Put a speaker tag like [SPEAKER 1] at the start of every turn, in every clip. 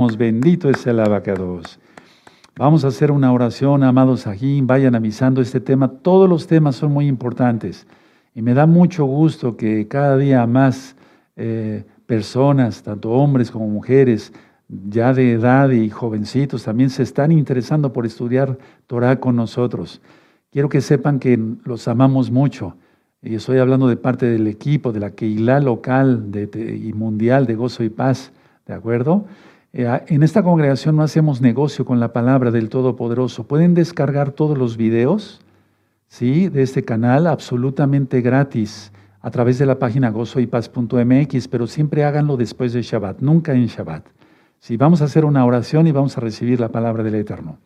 [SPEAKER 1] Bendito es el abacados. Vamos a hacer una oración, amados aquí, vayan avisando este tema. Todos los temas son muy importantes y me da mucho gusto que cada día más eh, personas, tanto hombres como mujeres, ya de edad y jovencitos, también se están interesando por estudiar Torah con nosotros. Quiero que sepan que los amamos mucho. Y estoy hablando de parte del equipo, de la Keilah local y mundial de gozo y paz, ¿de acuerdo? Eh, en esta congregación no hacemos negocio con la palabra del Todopoderoso. Pueden descargar todos los videos ¿sí? de este canal absolutamente gratis a través de la página gozoypaz.mx, pero siempre háganlo después de Shabbat, nunca en Shabbat. Si vamos a hacer una oración y vamos a recibir la palabra del Eterno.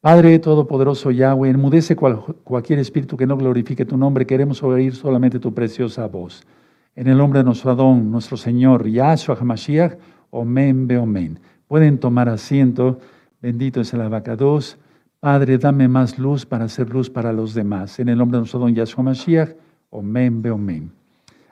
[SPEAKER 1] Padre Todopoderoso Yahweh, enmudece cualquier espíritu que no glorifique tu nombre. Queremos oír solamente tu preciosa voz. En el nombre de nuestro Adón, nuestro Señor, Yahshua HaMashiach, Omen Beomen. Pueden tomar asiento. Bendito es el abacados. Padre, dame más luz para hacer luz para los demás. En el nombre de nuestro don Yahshua Mashiach. Omen Beomen.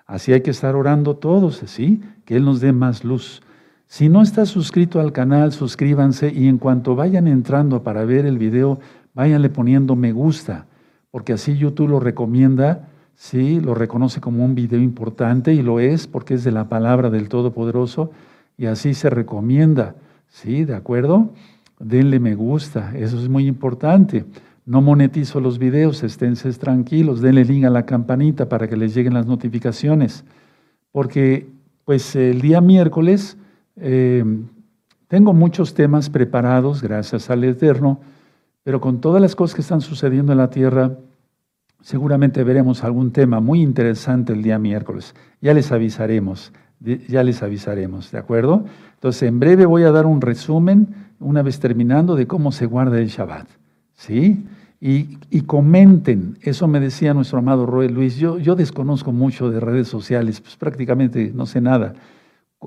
[SPEAKER 1] Así hay que estar orando todos, ¿sí? Que Él nos dé más luz. Si no está suscrito al canal, suscríbanse y en cuanto vayan entrando para ver el video, váyanle poniendo me gusta, porque así YouTube lo recomienda, sí, lo reconoce como un video importante y lo es porque es de la palabra del Todopoderoso y así se recomienda. ¿Sí? ¿De acuerdo? Denle me gusta, eso es muy importante. No monetizo los videos, esténse tranquilos, denle link a la campanita para que les lleguen las notificaciones. Porque, pues, el día miércoles eh, tengo muchos temas preparados, gracias al Eterno, pero con todas las cosas que están sucediendo en la tierra, seguramente veremos algún tema muy interesante el día miércoles. Ya les avisaremos ya les avisaremos, ¿de acuerdo? Entonces, en breve voy a dar un resumen, una vez terminando, de cómo se guarda el Shabbat, ¿sí? Y, comenten, eso me decía nuestro amado Roy Luis, yo, yo desconozco mucho de redes sociales, pues prácticamente no sé nada.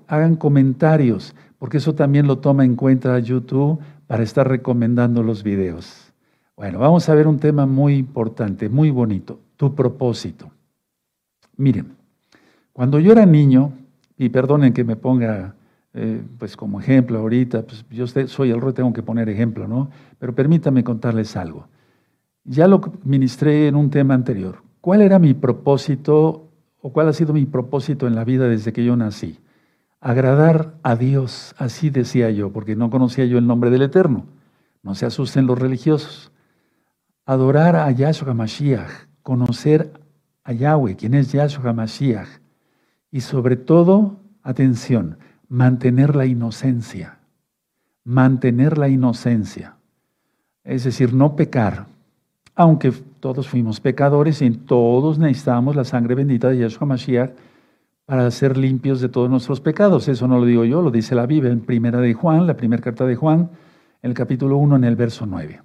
[SPEAKER 1] Hagan comentarios, porque eso también lo toma en cuenta YouTube para estar recomendando los videos. Bueno, vamos a ver un tema muy importante, muy bonito, tu propósito. Miren, cuando yo era niño, y perdonen que me ponga eh, pues como ejemplo ahorita, pues yo soy el rey, tengo que poner ejemplo, ¿no? Pero permítame contarles algo. Ya lo ministré en un tema anterior. ¿Cuál era mi propósito o cuál ha sido mi propósito en la vida desde que yo nací? Agradar a Dios, así decía yo, porque no conocía yo el nombre del Eterno. No se asusten los religiosos. Adorar a Yahshua HaMashiach, conocer a Yahweh, quien es Yahshua HaMashiach, y sobre todo, atención, mantener la inocencia. Mantener la inocencia. Es decir, no pecar. Aunque todos fuimos pecadores y todos necesitamos la sangre bendita de Yeshua Mashiach para ser limpios de todos nuestros pecados. Eso no lo digo yo, lo dice la Biblia en primera de Juan, la primera carta de Juan, en el capítulo 1, en el verso 9.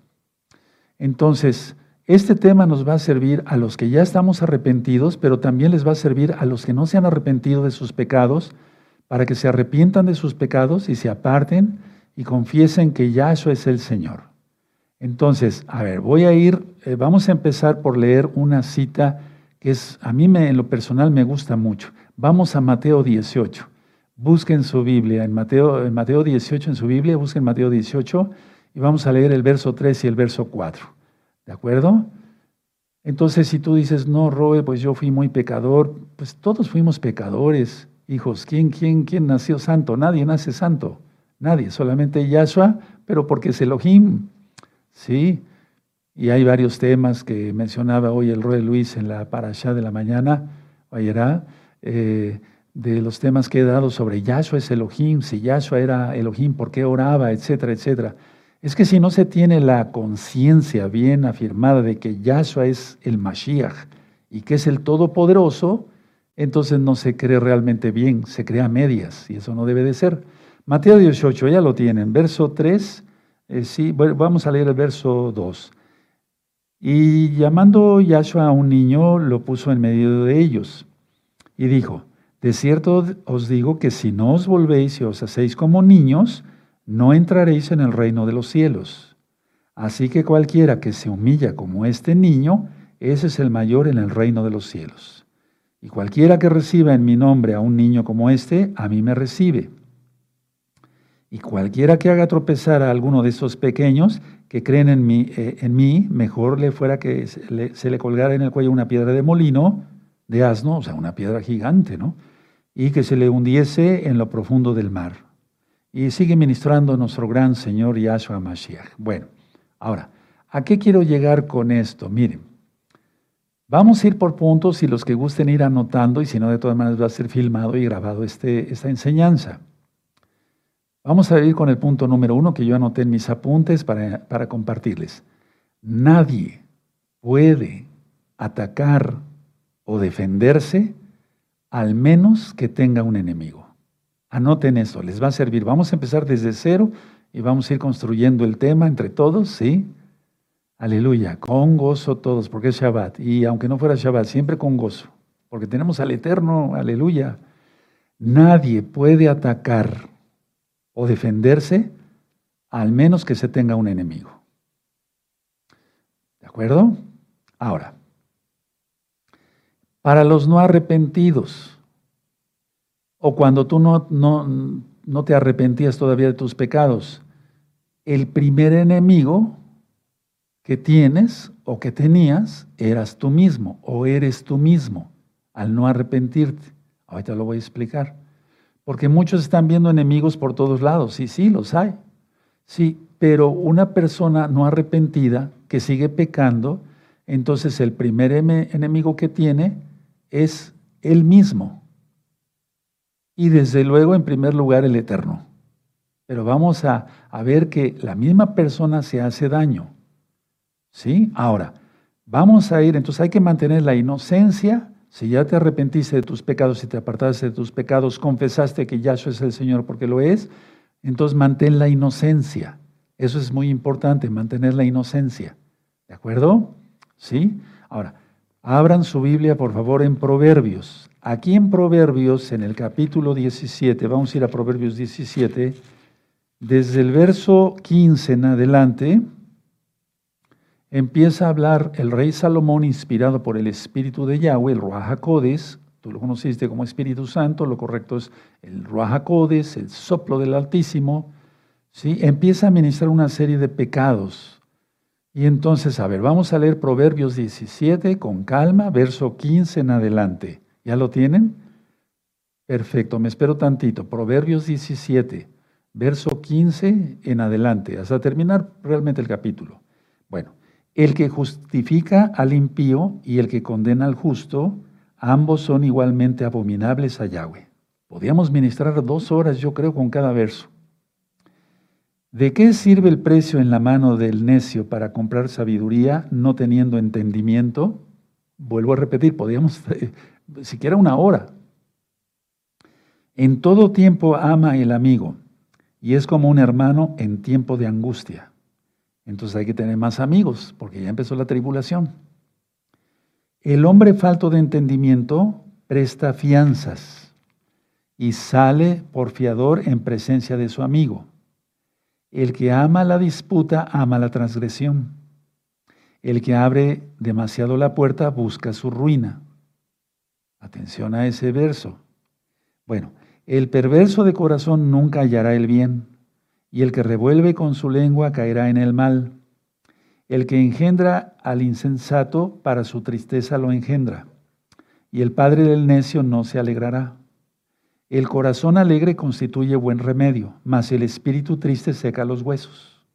[SPEAKER 1] Entonces, este tema nos va a servir a los que ya estamos arrepentidos, pero también les va a servir a los que no se han arrepentido de sus pecados, para que se arrepientan de sus pecados y se aparten y confiesen que Yahshua es el Señor. Entonces, a ver, voy a ir, eh, vamos a empezar por leer una cita que es, a mí me, en lo personal me gusta mucho. Vamos a Mateo 18. Busquen su Biblia, en Mateo, en Mateo 18 en su Biblia, busquen Mateo 18 y vamos a leer el verso 3 y el verso 4. ¿De acuerdo? Entonces, si tú dices, no, Roe, pues yo fui muy pecador, pues todos fuimos pecadores, hijos. ¿Quién, quién, quién nació santo? Nadie nace santo. Nadie, solamente Yahshua, pero porque es Elohim. ¿Sí? Y hay varios temas que mencionaba hoy el Roe Luis en la parasha de la mañana, eh, de los temas que he dado sobre Yahshua es Elohim, si Yahshua era Elohim, por qué oraba, etcétera, etcétera. Es que si no se tiene la conciencia bien afirmada de que Yahshua es el Mashiach y que es el Todopoderoso, entonces no se cree realmente bien, se crea a medias y eso no debe de ser. Mateo 18, ya lo tienen, verso 3, eh, sí, vamos a leer el verso 2. Y llamando Yahshua a un niño, lo puso en medio de ellos y dijo, de cierto os digo que si no os volvéis y os hacéis como niños, no entraréis en el reino de los cielos. Así que cualquiera que se humilla como este niño, ese es el mayor en el reino de los cielos. Y cualquiera que reciba en mi nombre a un niño como este, a mí me recibe. Y cualquiera que haga tropezar a alguno de esos pequeños que creen en mí, eh, mí mejor le fuera que se le, se le, colgara en el cuello una piedra de molino, de asno, o sea, una piedra gigante, ¿no? Y que se le hundiese en lo profundo del mar. Y sigue ministrando nuestro gran Señor Yahshua Mashiach. Bueno, ahora, ¿a qué quiero llegar con esto? Miren, vamos a ir por puntos y los que gusten ir anotando, y si no, de todas maneras va a ser filmado y grabado este, esta enseñanza. Vamos a ir con el punto número uno que yo anoté en mis apuntes para, para compartirles. Nadie puede atacar o defenderse al menos que tenga un enemigo. Anoten eso, les va a servir. Vamos a empezar desde cero y vamos a ir construyendo el tema entre todos, ¿sí? Aleluya, con gozo todos, porque es Shabbat. Y aunque no fuera Shabbat, siempre con gozo, porque tenemos al Eterno, aleluya. Nadie puede atacar o defenderse, al menos que se tenga un enemigo. ¿De acuerdo? Ahora, para los no arrepentidos, o cuando tú no, no, no te arrepentías todavía de tus pecados, el primer enemigo que tienes o que tenías eras tú mismo o eres tú mismo al no arrepentirte. Ahorita lo voy a explicar. Porque muchos están viendo enemigos por todos lados. Y sí, los hay. Sí, pero una persona no arrepentida que sigue pecando, entonces el primer enemigo que tiene es él mismo. Y desde luego, en primer lugar, el eterno. Pero vamos a, a ver que la misma persona se hace daño. ¿Sí? Ahora, vamos a ir, entonces hay que mantener la inocencia si ya te arrepentiste de tus pecados, si te apartaste de tus pecados, confesaste que Yahshua es el Señor porque lo es, entonces mantén la inocencia. Eso es muy importante, mantener la inocencia. ¿De acuerdo? ¿Sí? Ahora, abran su Biblia, por favor, en Proverbios. Aquí en Proverbios, en el capítulo 17, vamos a ir a Proverbios 17, desde el verso 15 en adelante, empieza a hablar el rey Salomón inspirado por el Espíritu de Yahweh, el Ruach tú lo conociste como Espíritu Santo, lo correcto es el Ruach el soplo del Altísimo, ¿sí? empieza a ministrar una serie de pecados. Y entonces, a ver, vamos a leer Proverbios 17 con calma, verso 15 en adelante. ¿Ya lo tienen? Perfecto, me espero tantito. Proverbios 17, verso 15 en adelante, hasta terminar realmente el capítulo. Bueno, el que justifica al impío y el que condena al justo, ambos son igualmente abominables a Yahweh. Podríamos ministrar dos horas, yo creo, con cada verso. ¿De qué sirve el precio en la mano del necio para comprar sabiduría no teniendo entendimiento? Vuelvo a repetir, podríamos eh, siquiera una hora. En todo tiempo ama el amigo y es como un hermano en tiempo de angustia. Entonces hay que tener más amigos, porque ya empezó la tribulación. El hombre falto de entendimiento presta fianzas y sale por fiador en presencia de su amigo. El que ama la disputa ama la transgresión. El que abre demasiado la puerta busca su ruina. Atención a ese verso. Bueno, el perverso de corazón nunca hallará el bien y el que revuelve con su lengua caerá en el mal. El que engendra al insensato, para su tristeza lo engendra, y el padre del necio no se alegrará. El corazón alegre constituye buen remedio, mas el espíritu triste seca los huesos.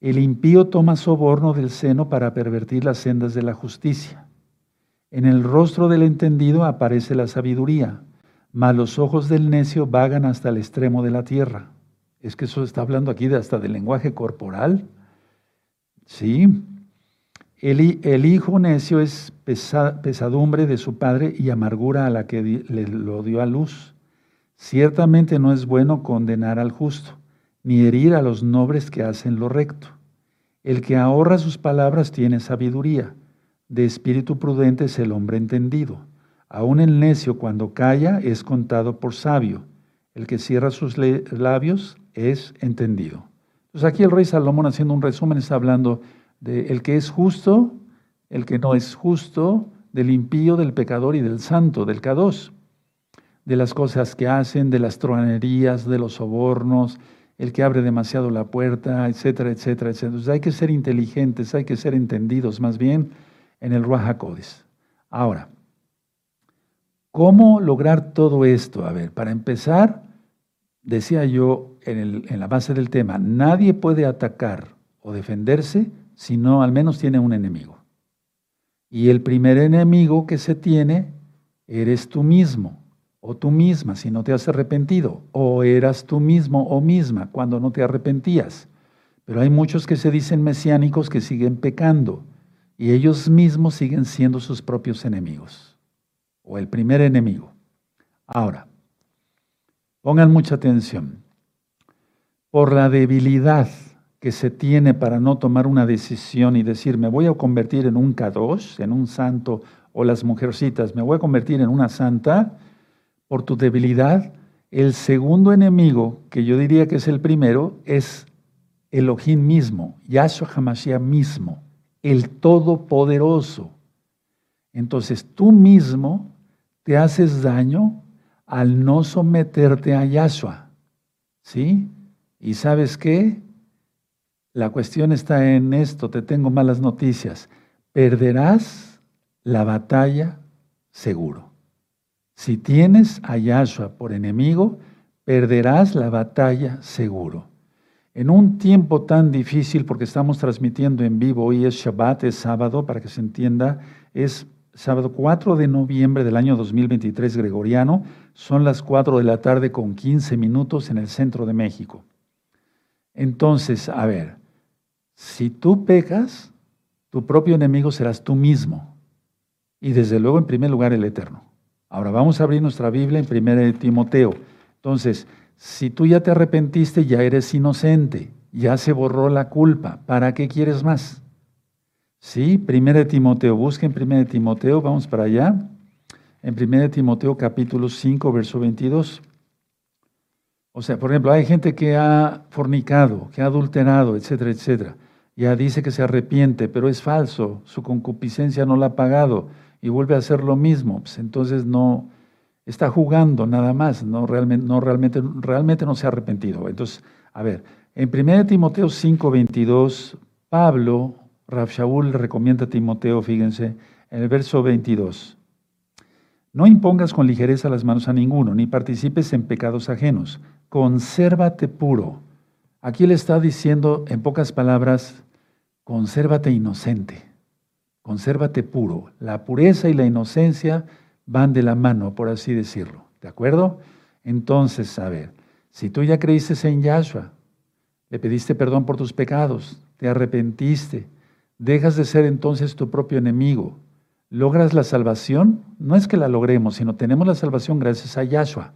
[SPEAKER 1] El impío toma soborno del seno para pervertir las sendas de la justicia. En el rostro del entendido aparece la sabiduría, mas los ojos del necio vagan hasta el extremo de la tierra. Es que eso está hablando aquí de hasta del lenguaje corporal. Sí. El, hijo necio es pesadumbre de su padre y amargura a la que le lo dio a luz. Ciertamente no es bueno condenar al justo, ni herir a los nobles que hacen lo recto. El que ahorra sus palabras tiene sabiduría. De espíritu prudente es el hombre entendido. Aún el necio cuando calla es contado por sabio. El que cierra sus labios es entendido. Entonces aquí el rey Salomón haciendo un resumen está hablando de el que es justo, el que no es justo, del impío, del pecador y del santo, del K2, de las cosas que hacen, de las tronerías, de los sobornos, el que abre demasiado la puerta, etcétera, etcétera, etcétera. Entonces hay que ser inteligentes, hay que ser entendidos más bien en el Ruach Ahora, ¿cómo lograr todo esto? A ver, para empezar, decía yo en, en la base del tema, nadie puede atacar o defenderse si no al menos tiene un enemigo. Y el primer enemigo que se tiene eres tú mismo o tú misma si no te has arrepentido, o eras tú mismo o misma cuando no te arrepentías. Pero hay muchos que se dicen mesiánicos que siguen pecando y ellos mismos siguen siendo sus propios enemigos, o el primer enemigo. Ahora, pongan mucha atención. Por la debilidad que se tiene para no tomar una decisión y decir, me voy a convertir en un Kadosh, en un santo, o las mujercitas, me voy a convertir en una santa, por tu debilidad, el segundo enemigo, que yo diría que es el primero, es Elohim mismo, Yahshua Hamashiach mismo, el Todopoderoso. Entonces tú mismo te haces daño al no someterte a Yahshua. ¿Sí? ¿Y sabes qué? La cuestión está en esto, te tengo malas noticias. Perderás la batalla seguro. Si tienes a Yahshua por enemigo, perderás la batalla seguro. En un tiempo tan difícil, porque estamos transmitiendo en vivo, hoy es Shabbat, es sábado, para que se entienda, es sábado 4 de noviembre del año 2023 gregoriano, son las 4 de la tarde con 15 minutos en el centro de México. Entonces, a ver, si tú pecas, tu propio enemigo serás tú mismo. Y desde luego, en primer lugar, el Eterno. Ahora vamos a abrir nuestra Biblia en 1 Timoteo. Entonces, si tú ya te arrepentiste, ya eres inocente, ya se borró la culpa, ¿para qué quieres más? Sí, 1 Timoteo, busquen 1 Timoteo, vamos para allá. En 1 Timoteo capítulo 5, verso 22. O sea, por ejemplo, hay gente que ha fornicado, que ha adulterado, etcétera, etcétera. Ya dice que se arrepiente, pero es falso, su concupiscencia no la ha pagado y vuelve a hacer lo mismo, pues entonces no está jugando nada más, no realmente, no realmente, no se ha arrepentido. Entonces, a ver, en 1 Timoteo 5, 22, Pablo, Rav Shaul recomienda a Timoteo, fíjense, en el verso 22. No impongas con ligereza las manos a ninguno, ni participes en pecados ajenos. Consérvate puro. Aquí le está diciendo, en pocas palabras, consérvate inocente consérvate puro. La pureza y la inocencia van de la mano, por así decirlo. ¿De acuerdo? Entonces, a ver, si tú ya creíste en Yahshua, le pediste perdón por tus pecados, te arrepentiste, dejas de ser entonces tu propio enemigo, logras la salvación, no es que la logremos, sino tenemos la salvación gracias a Yahshua.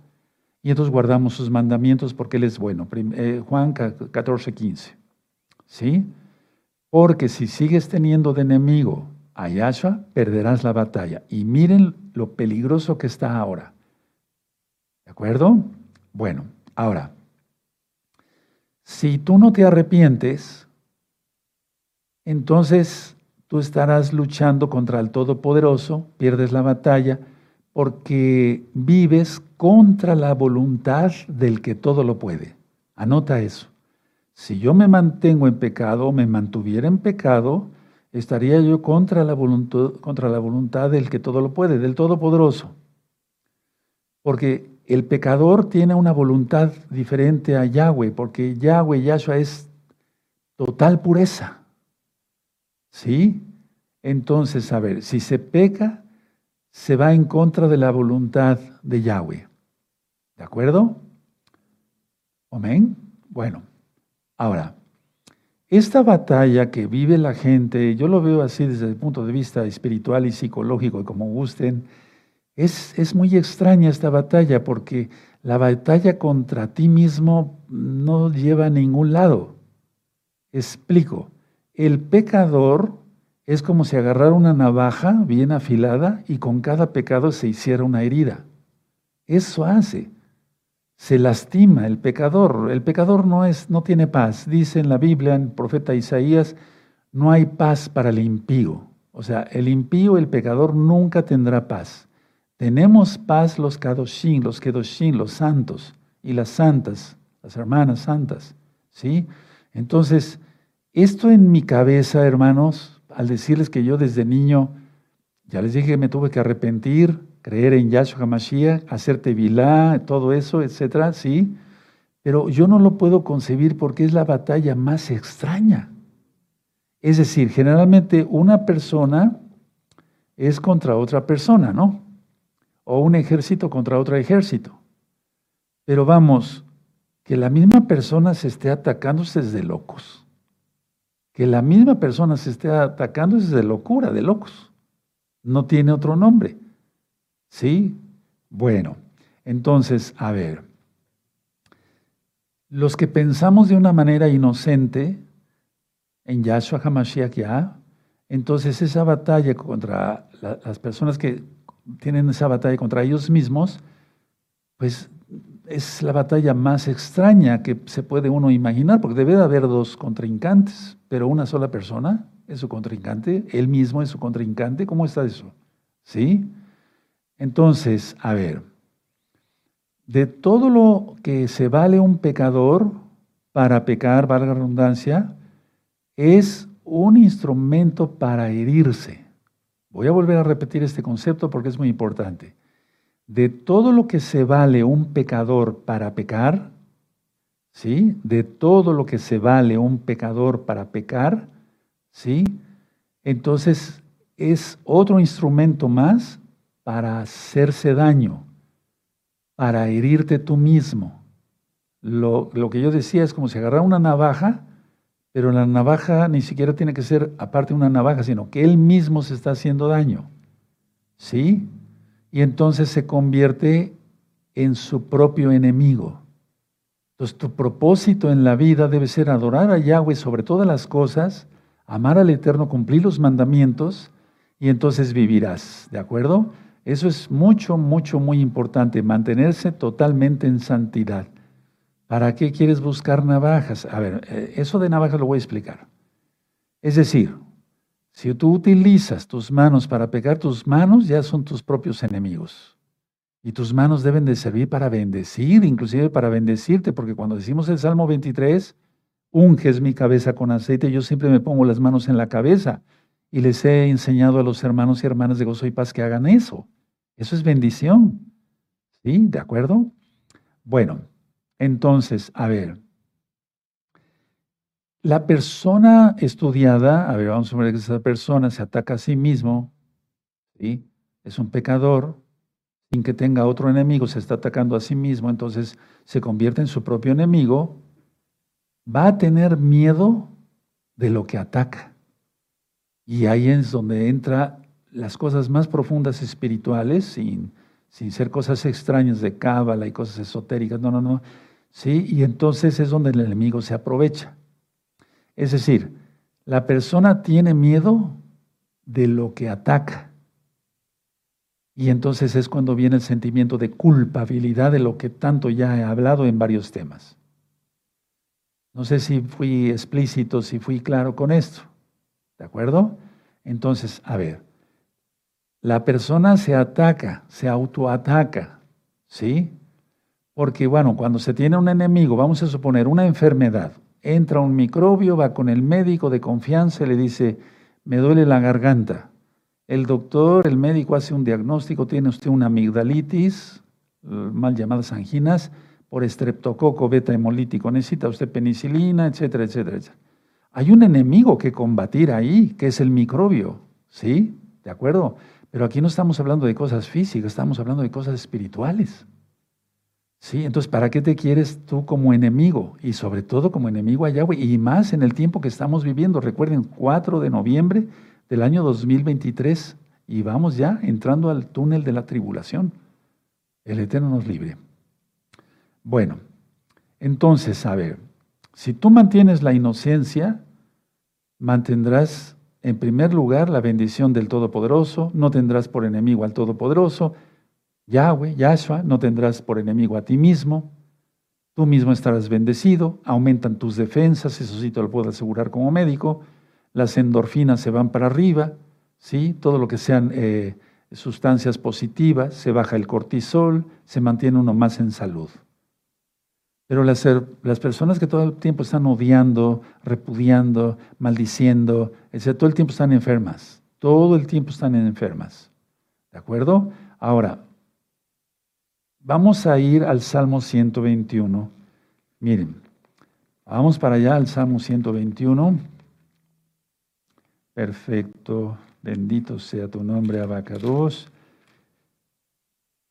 [SPEAKER 1] Y entonces guardamos sus mandamientos porque Él es bueno. Eh, Juan 14, 15. ¿Sí? Porque si sigues teniendo de enemigo a perderás la batalla. Y miren lo peligroso que está ahora. ¿De acuerdo? Bueno, ahora, si tú no te arrepientes, entonces tú estarás luchando contra el Todopoderoso, pierdes la batalla, porque vives contra la voluntad del que todo lo puede. Anota eso. Si yo me mantengo en pecado, me mantuviera en pecado, estaría yo contra la voluntad, contra la voluntad del que todo lo puede, del Todopoderoso. Porque el pecador tiene una voluntad diferente a Yahweh, porque Yahweh, Yahshua es total pureza. ¿Sí? Entonces, a ver, si se peca, se va en contra de la voluntad de Yahweh. ¿De acuerdo? Amén. Bueno, ahora, esta batalla que vive la gente, yo lo veo así desde el punto de vista espiritual y psicológico, como gusten, es, es muy extraña esta batalla porque la batalla contra ti mismo no lleva a ningún lado. Explico, el pecador es como si agarrara una navaja bien afilada y con cada pecado se hiciera una herida. Eso hace se lastima el pecador. El pecador no, es, no tiene paz. Dice en la Biblia, en el profeta Isaías, no hay paz para el impío. O sea, el impío, el pecador, nunca tendrá paz. Tenemos paz los kadoshim, los kedoshin, los santos y las santas, las hermanas santas, ¿sí? Entonces, esto en mi cabeza, hermanos, al decirles que yo desde niño, ya les dije que me tuve que arrepentir, creer en Yahshua HaMashiach, hacer tevilá, todo eso, etcétera, sí, pero yo no lo puedo concebir porque es la batalla más extraña. Es decir, generalmente una persona es contra otra persona, ¿no? O un ejército contra otro ejército. Pero vamos, que la misma persona se esté atacándose es de locos. Que la misma persona se esté atacando es de locura, de locos. No tiene otro nombre. ¿Sí? Bueno, entonces, a ver. Los que pensamos de una manera inocente en Yahshua HaMashiach entonces esa batalla contra las personas que tienen esa batalla contra ellos mismos, pues es la batalla más extraña que se puede uno imaginar, porque debe de haber dos contrincantes, pero una sola persona es su contrincante, él mismo es su contrincante, ¿cómo está eso? ¿Sí? Entonces, a ver, de todo lo que se vale un pecador para pecar, valga la redundancia, es un instrumento para herirse. Voy a volver a repetir este concepto porque es muy importante de todo lo que se vale un pecador para pecar, ¿sí? De todo lo que se vale un pecador para pecar, ¿sí? Entonces es otro instrumento más para hacerse daño, para herirte tú mismo. Lo, lo que yo decía es como si agarrara una navaja, pero la navaja ni siquiera tiene que ser aparte una navaja, sino que él mismo se está haciendo daño. ¿Sí? y entonces se convierte en su propio enemigo. Entonces tu propósito en la vida debe ser adorar a Yahweh sobre todas las cosas, amar al Eterno, cumplir los mandamientos y entonces vivirás, ¿de acuerdo? Eso es mucho, mucho, muy importante, mantenerse totalmente en santidad. ¿Para qué quieres buscar navajas? A ver, eh, eso de navajas lo voy a explicar. Es decir, si tú utilizas tus manos para pegar, tus manos ya son tus propios enemigos. Y tus manos deben de servir para bendecir, inclusive para bendecirte, porque cuando decimos el Salmo 23, unges mi cabeza con aceite, yo siempre me pongo las manos en la cabeza y les he enseñado a los hermanos y hermanas de gozo y paz que hagan eso. Eso es bendición. ¿Sí? ¿De acuerdo? Bueno, entonces, a ver, la persona estudiada, a ver, vamos a ver que esa persona se ataca a sí mismo, ¿sí? es un pecador, sin que tenga otro enemigo, se está atacando a sí mismo, entonces se convierte en su propio enemigo, va a tener miedo de lo que ataca. Y ahí es donde entra las cosas más profundas espirituales, sin, sin ser cosas extrañas de cábala y cosas esotéricas, no, no, no. Sí, y entonces es donde el enemigo se aprovecha. Es decir, la persona tiene miedo de lo que ataca. Y entonces es cuando viene el sentimiento de culpabilidad de lo que tanto ya he hablado en varios temas. No sé si fui explícito, si fui claro con esto. ¿De acuerdo? Entonces, a ver, la persona se ataca, se autoataca, ¿sí? Porque, bueno, cuando se tiene un enemigo, vamos a suponer una enfermedad, entra un microbio, va con el médico de confianza y le dice, me duele la garganta. El doctor, el médico hace un diagnóstico, tiene usted una amigdalitis, mal llamadas anginas, por estreptococo beta hemolítico, necesita usted penicilina, etcétera, etcétera, etcétera. Hay un enemigo que combatir ahí, que es el microbio, ¿sí? ¿De acuerdo? Pero aquí no estamos hablando de cosas físicas, estamos hablando de cosas espirituales. Sí, entonces, ¿para qué te quieres tú como enemigo? Y sobre todo como enemigo a Yahweh, y más en el tiempo que estamos viviendo. Recuerden, 4 de noviembre del año 2023, y vamos ya entrando al túnel de la tribulación. El Eterno nos libre. Bueno, entonces, a ver, si tú mantienes la inocencia, mantendrás en primer lugar la bendición del Todopoderoso, no tendrás por enemigo al Todopoderoso, Yahweh, Yahshua, no tendrás por enemigo a ti mismo, tú mismo estarás bendecido, aumentan tus defensas, eso sí te lo puedo asegurar como médico, las endorfinas se van para arriba, ¿sí? todo lo que sean eh, sustancias positivas, se baja el cortisol, se mantiene uno más en salud. Pero las, las, personas que todo el tiempo están odiando, repudiando, maldiciendo, etc., todo el tiempo están enfermas. Todo el tiempo están enfermas. ¿De acuerdo? Ahora, vamos a ir al Salmo 121. Miren, vamos para allá al Salmo 121. Perfecto. Bendito sea tu nombre, Abacados.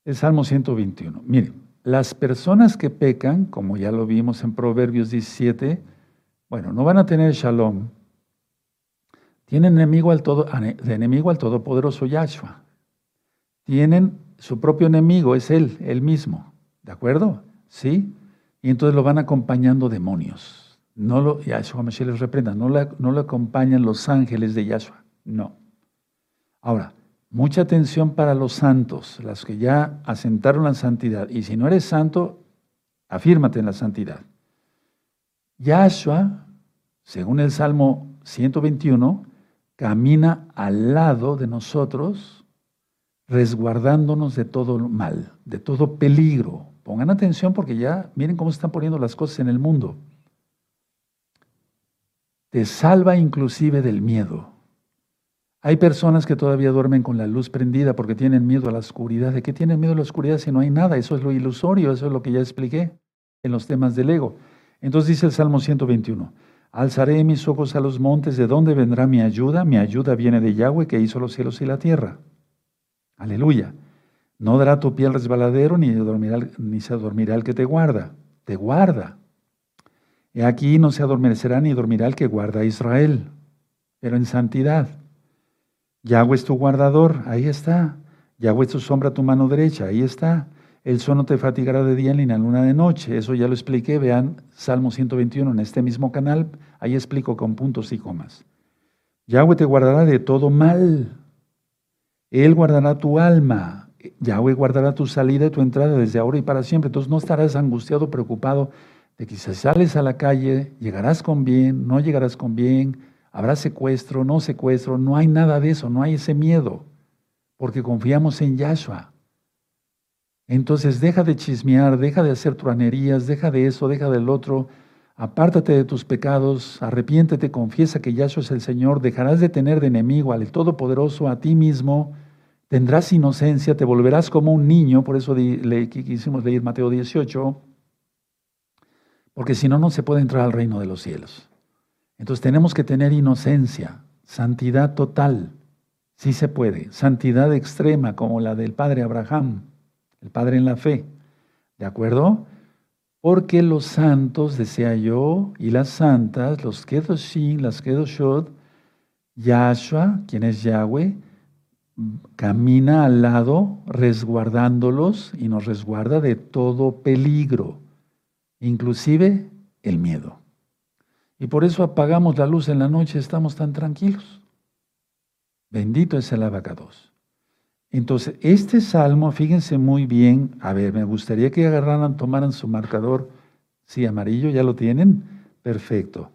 [SPEAKER 1] El Salmo 121. Miren, las personas que pecan, como ya lo vimos en Proverbios 17, bueno, no van a tener shalom. Tienen enemigo al todo, de enemigo al todopoderoso Yahshua. Tienen su propio enemigo, es él, él mismo. ¿De acuerdo? ¿Sí? Y entonces lo van acompañando demonios. No lo, Yahshua Mashiach les reprenda, no, no lo acompañan los ángeles de Yahshua. No. Ahora, Mucha atención para los santos, las que ya asentaron la santidad. Y si no eres santo, afírmate en la santidad. Yahshua, según el Salmo 121, camina al lado de nosotros, resguardándonos de todo mal, de todo peligro. Pongan atención porque ya miren cómo se están poniendo las cosas en el mundo. Te salva inclusive del miedo. Hay personas que todavía duermen con la luz prendida porque tienen miedo a la oscuridad. ¿De qué tienen miedo a la oscuridad si no hay nada? Eso es lo ilusorio, eso es lo que ya expliqué en los temas del ego. Entonces dice el Salmo 121, alzaré mis ojos a los montes, ¿de dónde vendrá mi ayuda? Mi ayuda viene de Yahweh que hizo los cielos y la tierra. Aleluya. No dará tu piel resbaladero, ni, dormirá, se adormirá el que te guarda. Te guarda. Y aquí no se adormecerá ni dormirá el que guarda a Israel, pero en santidad. Yahweh es tu guardador, ahí está. Yahweh es tu sombra, tu mano derecha, ahí está. El sol no te fatigará de día ni la luna de noche. Eso ya lo expliqué. Vean Salmo 121 en este mismo canal. Ahí explico con puntos y comas. Yahweh te guardará de todo mal. Él guardará tu alma. Yahweh guardará tu salida y tu entrada desde ahora y para siempre. Entonces no estarás angustiado, preocupado de que si sales a la calle, llegarás con bien, no llegarás con bien, Habrá secuestro, no secuestro, no hay nada de eso, no hay ese miedo, porque confiamos en Yahshua. Entonces deja de chismear, deja de hacer truanerías, deja de eso, deja del otro, apártate de tus pecados, arrepiéntete, confiesa que Yahshua es el Señor, dejarás de tener de enemigo al Todopoderoso, a ti mismo, tendrás inocencia, te volverás como un niño, por eso le, quisimos leer Mateo 18, porque si no, no se puede entrar al reino de los cielos. Entonces tenemos que tener inocencia, santidad total, sí se puede, santidad extrema como la del padre Abraham, el padre en la fe, ¿de acuerdo? Porque los santos, decía yo, y las santas, los Kedoshim, las Kedoshot, Yahshua, quien es Yahweh, camina al lado resguardándolos y nos resguarda de todo peligro, inclusive el miedo. Y por eso apagamos la luz en la noche, estamos tan tranquilos. Bendito es el abacados. Entonces, este salmo, fíjense muy bien, a ver, me gustaría que agarraran, tomaran su marcador, sí, amarillo, ¿ya lo tienen? Perfecto.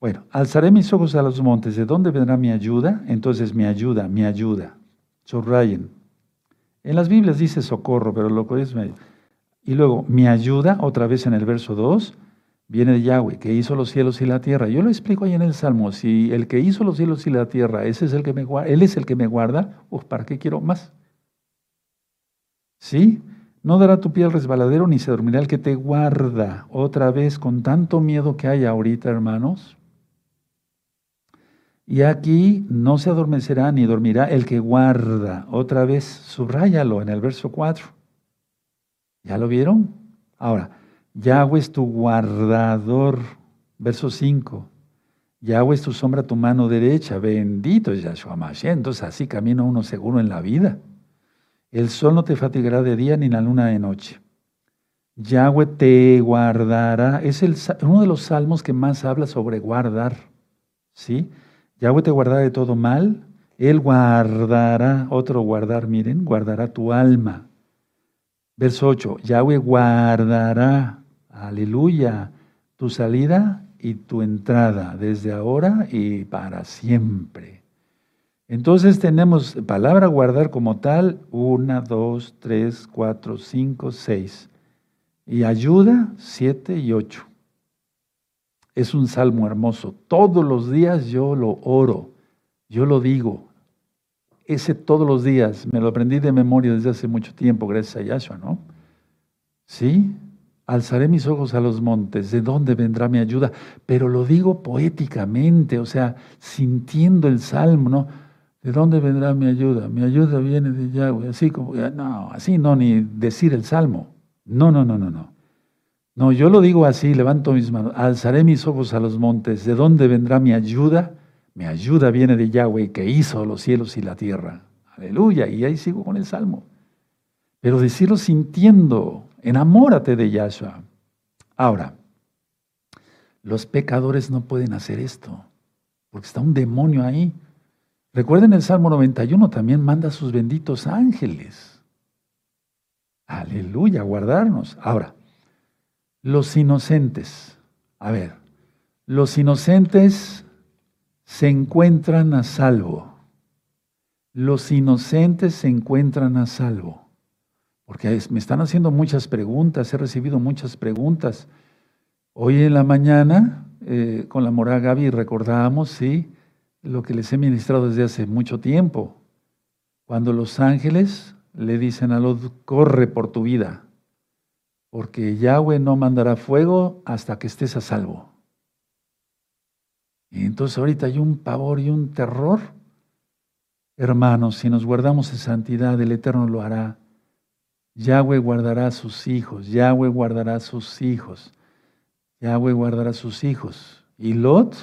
[SPEAKER 1] Bueno, alzaré mis ojos a los montes, ¿de dónde vendrá mi ayuda? Entonces, mi ayuda, mi ayuda. Subrayen. En las Biblias dice socorro, pero lo que es... Y luego, mi ayuda, otra vez en el verso 2, viene de Yahweh, que hizo los cielos y la tierra. Yo lo explico ahí en el Salmo, si el que hizo los cielos y la tierra, ese es el que me guarda, él es el que me guarda, pues ¿para qué quiero más? ¿Sí? No dará tu pie al resbaladero ni se dormirá el que te guarda. Otra vez, con tanto miedo que hay ahorita, hermanos. Y aquí no se adormecerá ni dormirá el que guarda. Otra vez, subráyalo en el verso 4. ¿Ya lo vieron? Ahora, Yahweh es tu guardador. Verso 5. Yahweh es tu sombra, tu mano derecha. Bendito es Yahshua Mashiach. Entonces así camina uno seguro en la vida. El sol no te fatigará de día ni la luna de noche. Yahweh te guardará. Es uno de los salmos que más habla sobre guardar. ¿Sí? Yahweh te guardará de todo mal. Él guardará, otro guardar, miren, guardará tu alma. Verso 8, Yahweh guardará aleluya, tu salida y tu entrada desde ahora y para siempre. Entonces tenemos palabra guardar como tal, una, dos, tres, cuatro, cinco, seis. Y ayuda, 7 y 8. Es un salmo hermoso. Todos los días yo lo oro, yo lo digo. Ese todos los días, me lo aprendí de memoria desde hace mucho tiempo, gracias a Yahshua, ¿no? Sí, alzaré mis ojos a los montes, ¿de dónde vendrá mi ayuda? Pero lo digo poéticamente, o sea, sintiendo el salmo, ¿no? ¿De dónde vendrá mi ayuda? Mi ayuda viene de Yahweh, así como, no, así no, ni decir el salmo. No, no, no, no, no. No, yo lo digo así, levanto mis manos, alzaré mis ojos a los montes, ¿de dónde vendrá mi ayuda? Mi ayuda viene de Yahweh que hizo los cielos y la tierra. Aleluya, y ahí sigo con el salmo. Pero decirlo sintiendo, enamórate de Yahshua. Ahora, los pecadores no pueden hacer esto, porque está un demonio ahí. Recuerden el Salmo 91, también manda a sus benditos ángeles. Aleluya, guardarnos. Ahora, los inocentes. A ver, los inocentes se encuentran a salvo. Los inocentes se encuentran a salvo. Porque me están haciendo muchas preguntas, he recibido muchas preguntas. Hoy en la mañana, eh, con la mora Gaby, recordábamos, sí, lo que les he ministrado desde hace mucho tiempo. Cuando los ángeles le dicen a Lot, corre por tu vida porque Yahweh no mandará fuego hasta que estés a salvo. Y entonces ahorita hay un pavor y un terror. Hermanos, si nos guardamos en santidad, el Eterno lo hará. Yahweh guardará a sus hijos, Yahweh guardará a sus hijos, Yahweh guardará a sus hijos. ¿Y Lot?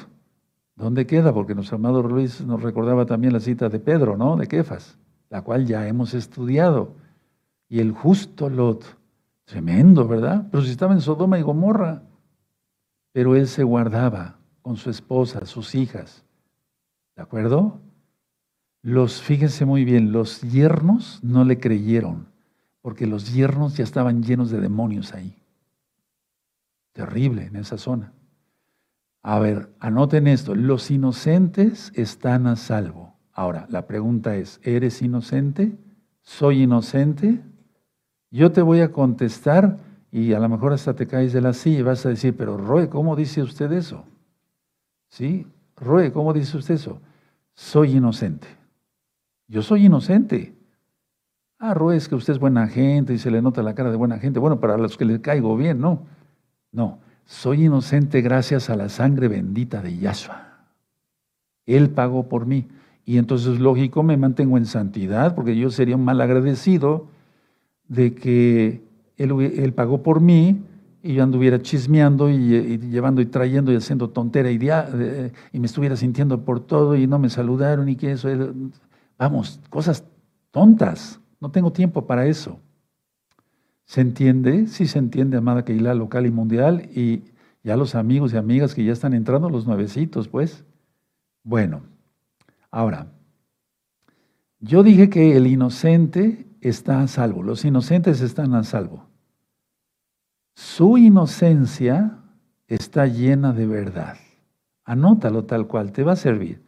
[SPEAKER 1] ¿Dónde queda? Porque nuestro amado Luis nos recordaba también la cita de Pedro, ¿no? De Kefas, la cual ya hemos estudiado. Y el justo Lot, Tremendo, ¿verdad? Pero si estaba en Sodoma y Gomorra. Pero él se guardaba con su esposa, sus hijas. ¿De acuerdo? Los, fíjense muy bien, los yernos no le creyeron, porque los yernos ya estaban llenos de demonios ahí. Terrible en esa zona. A ver, anoten esto, los inocentes están a salvo. Ahora, la pregunta es, ¿eres inocente? ¿Soy inocente? Yo te voy a contestar y a lo mejor hasta te caes de la silla y vas a decir, pero Roe, ¿cómo dice usted eso? ¿Sí? Roe, ¿cómo dice usted eso? Soy inocente. Yo soy inocente. Ah, es que usted es buena gente y se le nota la cara de buena gente. Bueno, para los que le caigo bien, no. No, soy inocente gracias a la sangre bendita de Yahshua. Él pagó por mí. Y entonces, lógico, me mantengo en santidad, porque yo sería un mal agradecido de que él, pagó por mí y yo anduviera chismeando y, llevando y trayendo y haciendo tontera y, y, me estuviera sintiendo por todo y no me saludaron y que eso, vamos, cosas tontas. No tengo tiempo para eso. ¿Se entiende? Sí se entiende, amada Keila, local y mundial, y ya los amigos y amigas que ya están entrando, los nuevecitos, pues. Bueno, ahora, yo dije que el inocente está a salvo, los inocentes están a salvo. Su inocencia está llena de verdad. Anótalo tal cual, te va a servir.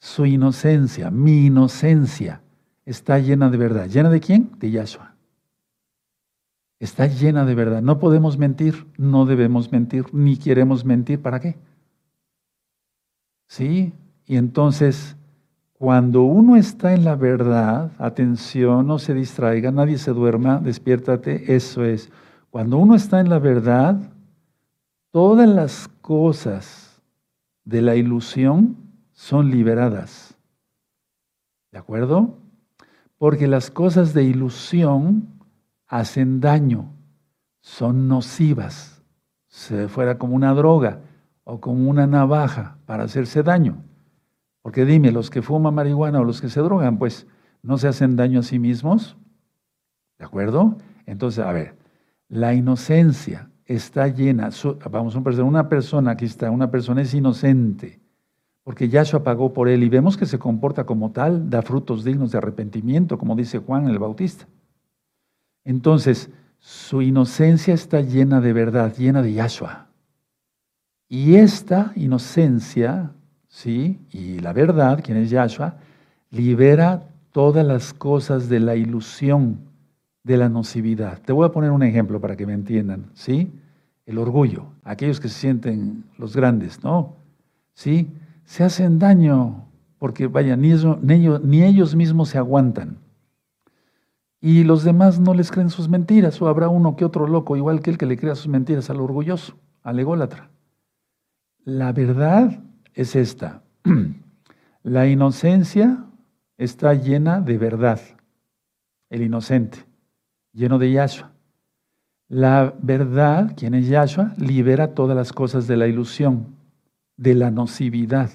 [SPEAKER 1] Su inocencia, mi inocencia, está llena de verdad. ¿Llena de quién? De Yahshua. Está llena de verdad. No podemos mentir, no debemos mentir, ni queremos mentir. ¿Para qué? ¿Sí? Y entonces cuando uno está en la verdad, atención, no se distraiga, nadie se duerma, despiértate, eso es. Cuando uno está en la verdad, todas las cosas de la ilusión son liberadas. ¿De acuerdo? Porque las cosas de ilusión hacen daño, son nocivas. Se fuera como una droga o como una navaja para hacerse daño. Porque dime, los que fuman marihuana o los que se drogan, pues no se hacen daño a sí mismos. ¿De acuerdo? Entonces, a ver, la inocencia está llena. Vamos a pensar, una persona, aquí está, una persona es inocente, porque Yahshua pagó por él y vemos que se comporta como tal, da frutos dignos de arrepentimiento, como dice Juan el Bautista. Entonces, su inocencia está llena de verdad, llena de Yahshua. Y esta inocencia ¿sí? Y la verdad, quien es Yahshua, libera todas las cosas de la ilusión, de la nocividad. Te voy a poner un ejemplo para que me entiendan, ¿sí? El orgullo, aquellos que se sienten los grandes, ¿no? ¿Sí? Se hacen daño porque, vaya, ni, ellos, ni ellos mismos se aguantan. Y los demás no les creen sus mentiras, o habrá uno que otro loco, igual que el que le crea sus mentiras al orgulloso, al ególatra. La verdad es esta. La inocencia está llena de verdad. El inocente, lleno de Yahshua. La verdad, quien es Yahshua, libera todas las cosas de la ilusión, de la nocividad,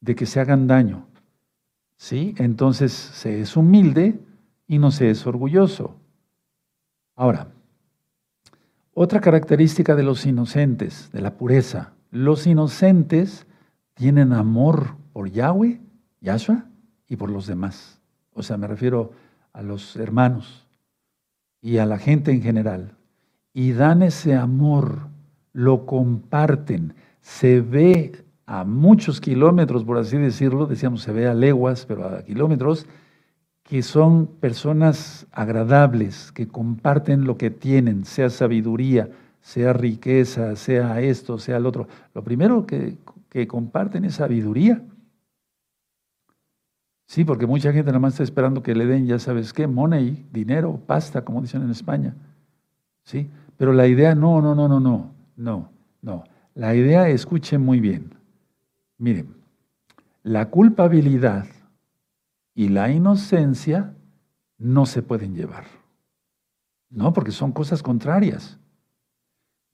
[SPEAKER 1] de que se hagan daño. ¿Sí? Entonces se es humilde y no se es orgulloso. Ahora, otra característica de los inocentes, de la pureza, los inocentes tienen amor por Yahweh, Yahshua, y por los demás. O sea, me refiero a los hermanos y a la gente en general. Y dan ese amor, lo comparten, se ve a muchos kilómetros, por así decirlo, decíamos se ve a leguas, pero a kilómetros, que son personas agradables, que comparten lo que tienen, sea sabiduría, sea riqueza, sea esto, sea lo otro. Lo primero que, que comparten es sabiduría. Sí, porque mucha gente nada más está esperando que le den, ya sabes qué, money, dinero, pasta, como dicen en España. Sí, pero la idea, no, no, no, no, no, no, no. La idea, escuchen muy bien. Miren, la culpabilidad y la inocencia no se pueden llevar. No, porque son cosas contrarias.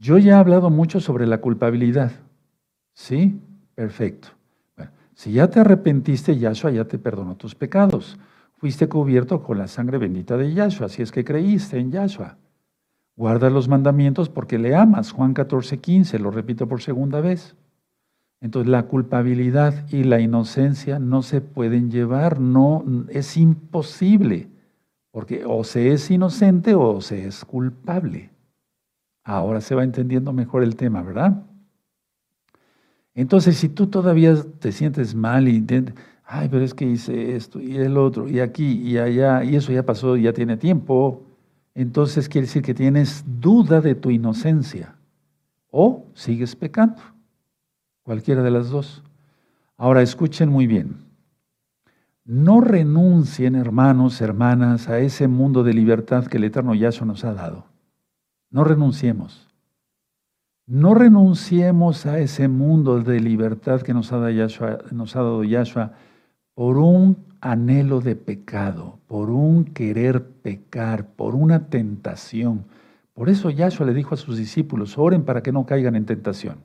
[SPEAKER 1] Yo ya he hablado mucho sobre la culpabilidad. ¿Sí? Perfecto. Si ya te arrepentiste, Yahshua ya te perdonó tus pecados. Fuiste cubierto con la sangre bendita de Yahshua, así es que creíste en Yahshua. Guarda los mandamientos porque le amas. Juan 14, 15, lo repito por segunda vez. Entonces la culpabilidad y la inocencia no se pueden llevar, no es imposible, porque o se es inocente o se es culpable. Ahora se va entendiendo mejor el tema, ¿verdad? Entonces, si tú todavía te sientes mal y ay, pero es que hice esto y el otro y aquí y allá y eso ya pasó, ya tiene tiempo, entonces quiere decir que tienes duda de tu inocencia o sigues pecando. Cualquiera de las dos. Ahora escuchen muy bien. No renuncien, hermanos, hermanas, a ese mundo de libertad que el Eterno Yahshua nos ha dado. No renunciemos. No renunciemos a ese mundo de libertad que nos ha, dado Yahshua, nos por un anhelo de pecado, por un querer pecar, por una tentación. Por eso Yahshua le dijo a sus discípulos, oren para que no caigan en tentación.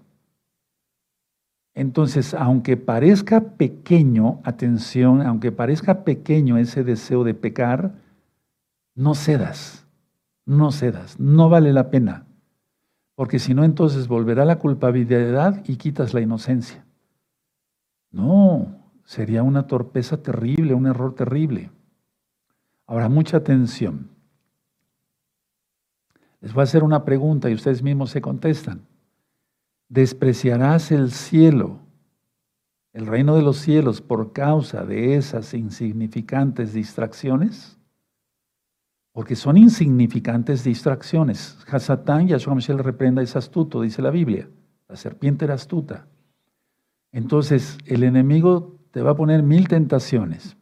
[SPEAKER 1] Entonces, aunque parezca pequeño, atención, aunque parezca pequeño ese deseo de pecar, no cedas, no cedas, no vale la pena. Porque si no, entonces volverá la culpabilidad y quitas la inocencia. No, sería una torpeza terrible, un error terrible. Ahora, mucha atención. Les voy a hacer una pregunta y ustedes mismos se contestan despreciarás el cielo, el reino de los cielos, por causa de esas insignificantes distracciones? Porque son insignificantes distracciones. Hasatán, Yahshua Mashiach reprenda, es astuto, dice la Biblia. La serpiente era astuta. Entonces, el enemigo te va a poner mil tentaciones.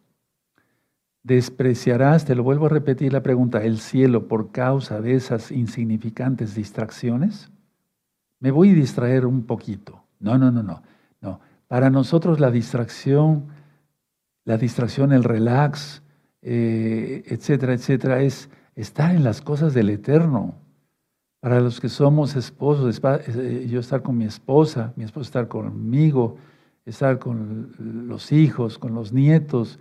[SPEAKER 1] Despreciarás, te lo vuelvo a repetir la pregunta, el cielo por causa de esas insignificantes distracciones me voy a distraer un poquito. No, no, no, no. no. Para nosotros la distracción, la distracción, el relax, eh, etcétera, etcétera, es estar en las cosas del eterno. Para los que somos esposos, eh, yo estar con mi esposa, mi esposa estar conmigo, estar con los hijos, con los nietos,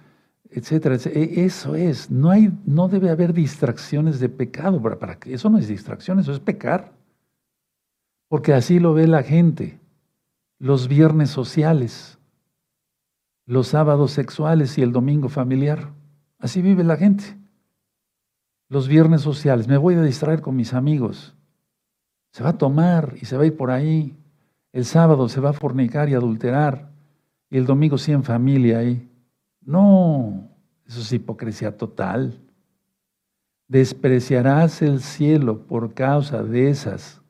[SPEAKER 1] etcétera, e, Eso es, no, hay, no debe haber distracciones de pecado. Para, para, eso no es distracción, eso es pecar porque así lo ve la gente. Los viernes sociales, los sábados sexuales y el domingo familiar. Así vive la gente. Los viernes sociales, me voy a distraer con mis amigos. Se va a tomar y se va a ir por ahí. El sábado se va a fornicar y adulterar. Y el domingo sí en familia ahí. No, eso es hipocresía total. despreciarás el cielo por causa de esas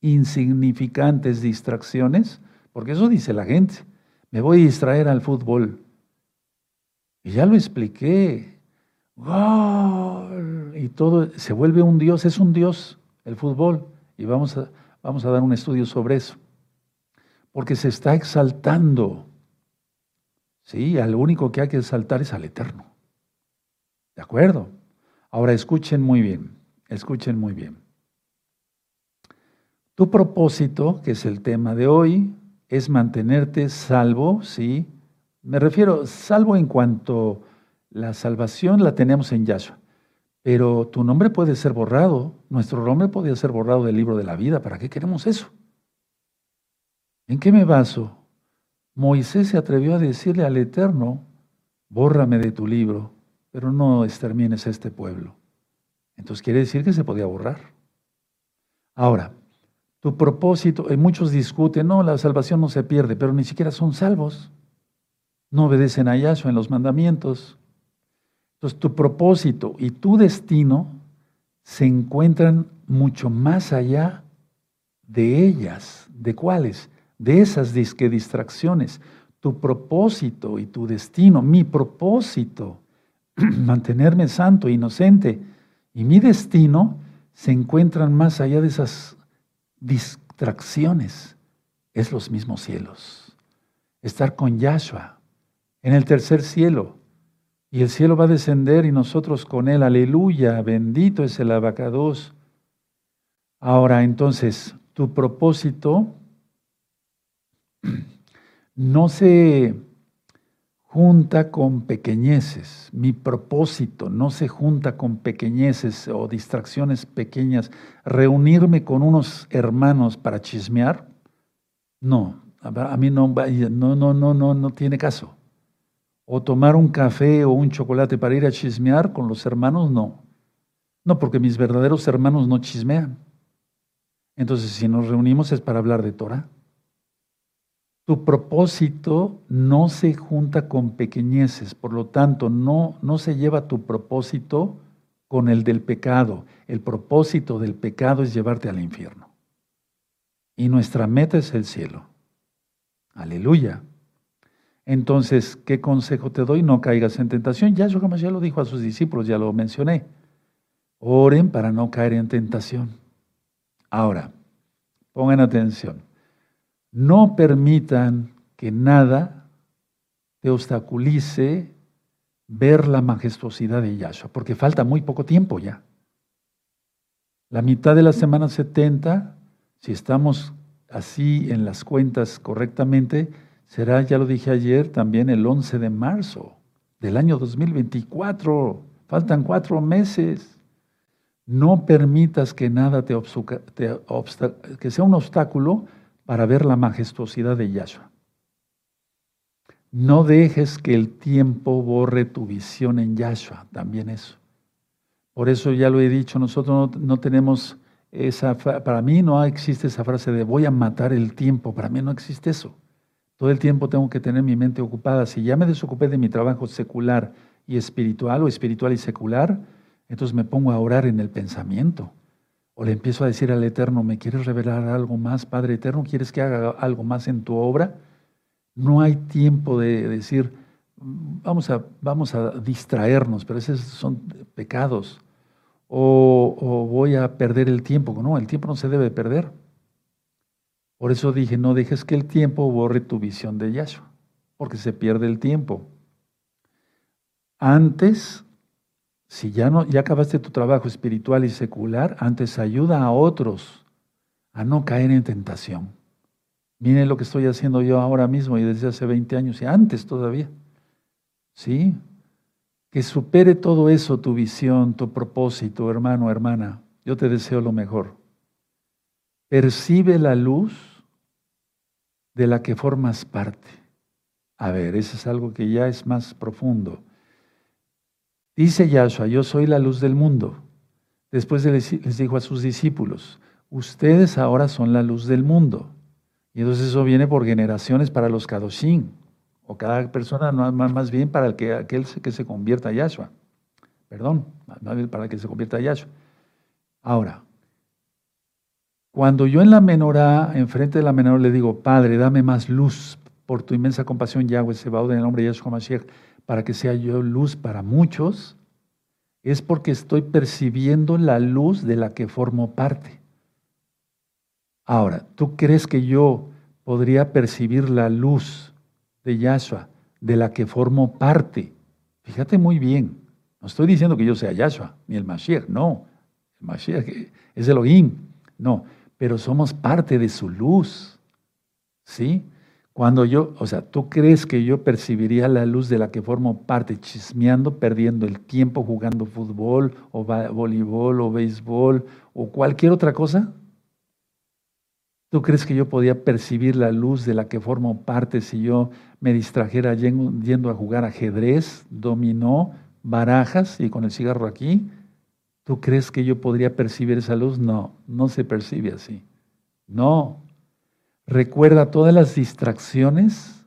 [SPEAKER 1] insignificantes distracciones, porque eso dice la gente, me voy a distraer al fútbol. Y ya lo expliqué. Y todo se vuelve un Dios, es un Dios el fútbol. Y vamos a, vamos a dar un estudio sobre eso. Porque se está exaltando. Sí, al único que hay que exaltar es al Eterno. ¿De acuerdo? Ahora escuchen muy bien, escuchen muy bien. Tu propósito, que es el tema de hoy, es mantenerte salvo, ¿sí? Me refiero salvo en cuanto la salvación la tenemos en Yahshua. Pero tu nombre puede ser borrado, nuestro nombre puede ser borrado del libro de la vida. ¿Para qué queremos eso? ¿En qué me baso? Moisés se atrevió a decirle al Eterno, bórrame de tu libro, pero no extermines a este pueblo. Entonces quiere decir que se podía borrar. Ahora, tu propósito, y muchos discuten, no, la salvación no se pierde, pero ni siquiera son salvos. No obedecen a Yahshua en los mandamientos. Entonces tu propósito y tu destino se encuentran mucho más allá de ellas. ¿De cuáles? De esas disque distracciones. Tu propósito y tu destino, mi propósito, mantenerme santo, inocente, y mi destino se encuentran más allá de esas distracciones. Es los mismos cielos. Estar con Yahshua en el tercer cielo. Y el cielo va a descender y nosotros con él. Aleluya, bendito es el abacados. Ahora entonces, tu propósito no se junta con pequeñeces. Mi propósito no se junta con pequeñeces o distracciones pequeñas. Reunirme con unos hermanos para chismear, no, a mí no, no, no, no, no, no tiene caso. O tomar un café o un chocolate para ir a chismear con los hermanos, no. No, porque mis verdaderos hermanos no chismean. Entonces, si nos reunimos es para hablar de Torah. Tu propósito no se junta con pequeñeces, por lo tanto, no, no se lleva tu propósito con el del pecado. El propósito del pecado es llevarte al infierno. Y nuestra meta es el cielo. Aleluya. Entonces, ¿qué consejo te doy? No caigas en tentación. Ya como ya lo dijo a sus discípulos, ya lo mencioné. Oren para no caer en tentación. Ahora, pongan atención. No permitan que nada te obstaculice ver la majestuosidad de Yahshua, porque falta muy poco tiempo ya. La mitad de la semana 70, si estamos así en las cuentas correctamente, será, ya lo dije ayer, también el 11 de marzo del año 2024. Faltan cuatro meses. No permitas que nada te, te que sea un obstáculo para ver la majestuosidad de Yahshua. No dejes que el tiempo borre tu visión en Yahshua, también eso. Por eso ya lo he dicho, nosotros no, tenemos esa, para mí no existe esa frase de voy a matar el tiempo, para mí no existe eso. Todo el tiempo tengo que tener mi mente ocupada. Si ya me desocupé de mi trabajo secular y espiritual o espiritual y secular, entonces me pongo a orar en el pensamiento. O le empiezo a decir al Eterno, ¿me quieres revelar algo más, Padre Eterno? ¿Quieres que haga algo más en tu obra? No hay tiempo de decir, vamos a, vamos a distraernos, pero esos son pecados. O, voy a perder el tiempo. No, el tiempo no se debe perder. Por eso dije, no dejes que el tiempo borre tu visión de Yahshua, porque se pierde el tiempo. Antes si ya, no, ya acabaste tu trabajo espiritual y secular, antes ayuda a otros a no caer en tentación. Miren lo que estoy haciendo yo ahora mismo y desde hace 20 años y antes todavía. ¿Sí? Que supere todo eso tu visión, tu propósito, hermano, hermana. Yo te deseo lo mejor. Percibe la luz de la que formas parte. A ver, eso es algo que ya es más profundo. Dice Yahshua, yo soy la luz del mundo. Después les dijo a sus discípulos, ustedes ahora son la luz del mundo. Y entonces eso viene por generaciones para los Kadoshim, o cada persona más bien para el que, aquel que se convierta a Yahshua. perdón, para que se convierta en Yahshua. Ahora, cuando yo en la menorá, enfrente de la menorá, le digo, Padre, dame más luz por tu inmensa compasión, Yahweh Sebaud, en el nombre de Yahshua Mashiach, para que sea yo luz para muchos, es porque estoy percibiendo la luz de la que formo parte. Ahora, ¿tú crees que yo podría percibir la luz de Yahshua de la que formo parte? Fíjate muy bien, no estoy diciendo que yo sea Yahshua, ni el Mashiach, no. El Mashiach es Elohim, no, pero somos parte de su luz. ¿Sí? Cuando yo, o sea, ¿tú crees que yo percibiría la luz de la que formo parte chismeando, perdiendo el tiempo jugando fútbol o voleibol o béisbol o cualquier otra cosa? ¿Tú crees que yo podía percibir la luz de la que formo parte si yo me distrajera yendo a jugar ajedrez, dominó, barajas y con el cigarro aquí? ¿Tú crees que yo podría percibir esa luz? No, no se percibe así. No, Recuerda todas las distracciones,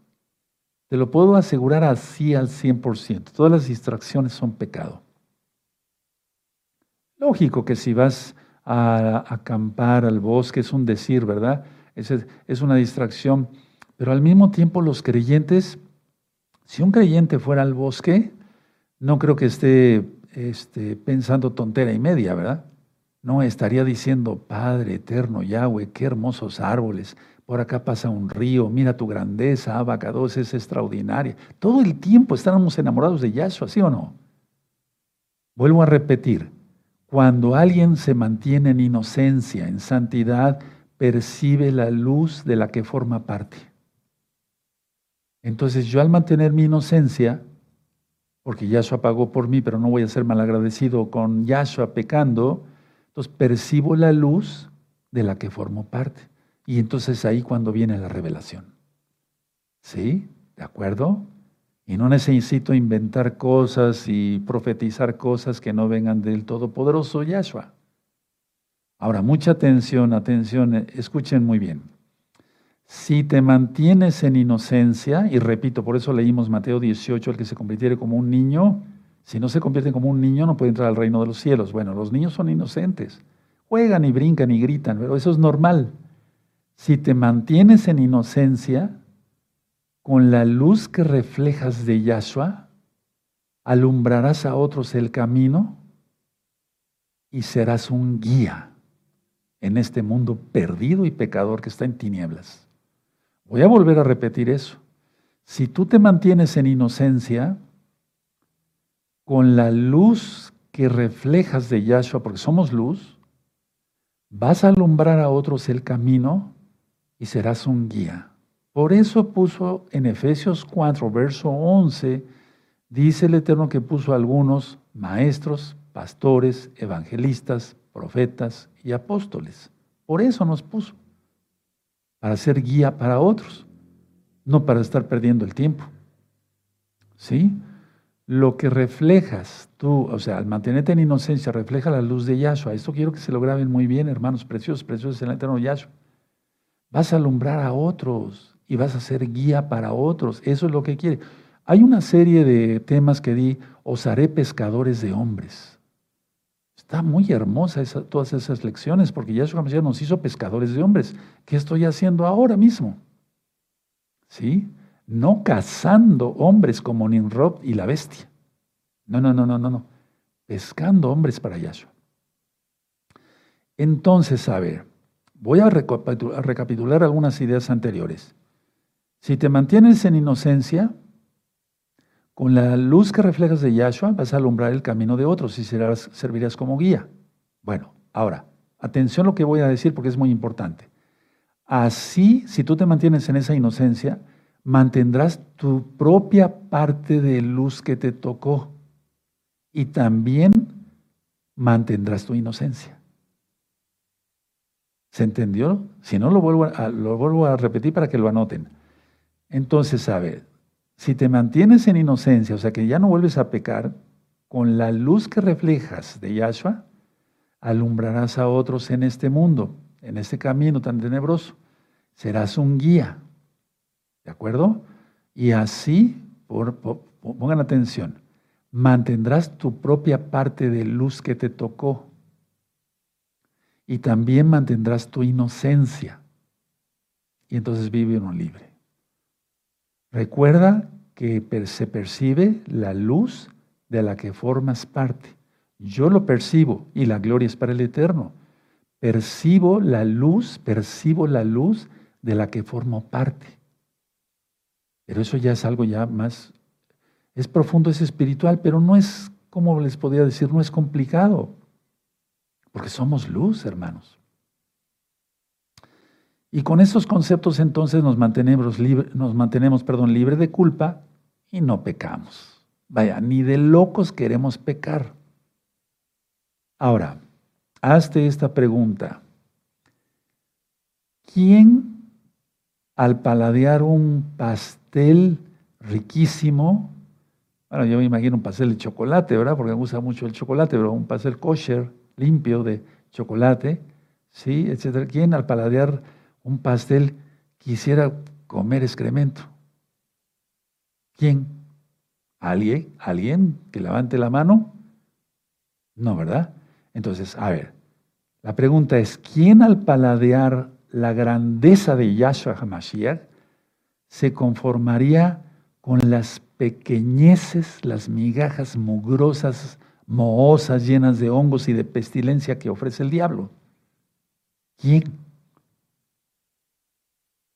[SPEAKER 1] te lo puedo asegurar así al 100%, todas las distracciones son pecado. Lógico que si vas a acampar al bosque es un decir, ¿verdad? Es, es una distracción, pero al mismo tiempo los creyentes, si un creyente fuera al bosque, no creo que esté este, pensando tontera y media, ¿verdad? No estaría diciendo, Padre eterno, Yahweh, qué hermosos árboles, por acá pasa un río, mira tu grandeza, Abacados es extraordinaria. Todo el tiempo estábamos enamorados de Yahshua, ¿sí o no? Vuelvo a repetir, cuando alguien se mantiene en inocencia, en santidad, percibe la luz de la que forma parte. Entonces yo al mantener mi inocencia, porque Yahshua pagó por mí, pero no voy a ser malagradecido con Yahshua pecando, entonces percibo la luz de la que formo parte. Y entonces ahí cuando viene la revelación. ¿Sí? ¿De acuerdo? Y no necesito inventar cosas y profetizar cosas que no vengan del Todopoderoso Yahshua. Ahora, mucha atención, atención, escuchen muy bien. Si te mantienes en inocencia, y repito, por eso leímos Mateo 18, el que se convirtiere como un niño, si no se convierte como un niño no puede entrar al reino de los cielos. Bueno, los niños son inocentes, juegan y brincan y gritan, pero eso es normal. Si te mantienes en inocencia, con la luz que reflejas de Yahshua, alumbrarás a otros el camino y serás un guía en este mundo perdido y pecador que está en tinieblas. Voy a volver a repetir eso. Si tú te mantienes en inocencia, con la luz que reflejas de Yahshua, porque somos luz, vas a alumbrar a otros el camino y serás un guía. Por eso puso en Efesios 4, verso 11, dice el Eterno que puso algunos maestros, pastores, evangelistas, profetas y apóstoles. Por eso nos puso, para ser guía para otros, no para estar perdiendo el tiempo. ¿Sí? Lo que reflejas tú, o sea, al mantenerte en inocencia, refleja la luz de Yahshua. Esto quiero que se lo graben muy bien, hermanos preciosos, preciosos en el eterno Yahshua. Vas a alumbrar a otros y vas a ser guía para otros. Eso es lo que quiere. Hay una serie de temas que di, os haré pescadores de hombres. Está muy hermosa todas esas lecciones porque Yahshua Mesías nos hizo pescadores de hombres. ¿Qué estoy haciendo ahora mismo? ¿Sí? No cazando hombres como Nimrod y la bestia. No, no, no, no, no, no. Pescando hombres para Yahshua. Entonces, a ver, Voy a recapitular algunas ideas anteriores. Si te mantienes en inocencia, con la luz que reflejas de Yahshua vas a alumbrar el camino de otros y serás, servirás como guía. Bueno, ahora, atención a lo que voy a decir porque es muy importante. Así, si tú te mantienes en esa inocencia, mantendrás tu propia parte de luz que te tocó y también mantendrás tu inocencia. ¿Se entendió? Si no, lo vuelvo a, lo vuelvo a repetir para que lo anoten. Entonces, ver, si te mantienes en inocencia, o sea que ya no vuelves a pecar, con la luz que reflejas de Yahshua, alumbrarás a otros en este mundo, en este camino tan tenebroso. Serás un guía. ¿De acuerdo? Y así, pongan atención, mantendrás tu propia parte de luz que te tocó y también mantendrás tu inocencia. Y entonces vive uno libre. Recuerda que se percibe la luz de la que formas parte. Yo lo percibo y la gloria es para el eterno. Percibo la luz, percibo la luz de la que formo parte. Pero eso ya es algo ya más, es profundo, es espiritual, pero no es, como les podría decir, no es complicado. Porque somos luz, hermanos. Y con esos conceptos entonces nos mantenemos, libre, nos mantenemos perdón, libre de culpa y no pecamos. Vaya, ni de locos queremos pecar. Ahora, hazte esta pregunta. ¿Quién al paladear un pastel riquísimo, bueno, yo me imagino un pastel de chocolate, ¿verdad? Porque me gusta mucho el chocolate, pero un pastel kosher, limpio de chocolate, ¿sí? Etcétera. ¿Quién al paladear un pastel quisiera comer excremento? ¿Quién? ¿Alguien? ¿Alguien que levante la mano? No, ¿verdad? Entonces, a ver, la pregunta es, ¿quién al paladear la grandeza de Yahshua HaMashiach se conformaría con las pequeñeces, las migajas mugrosas mohosas, llenas de hongos y de pestilencia que ofrece el diablo. ¿Quién?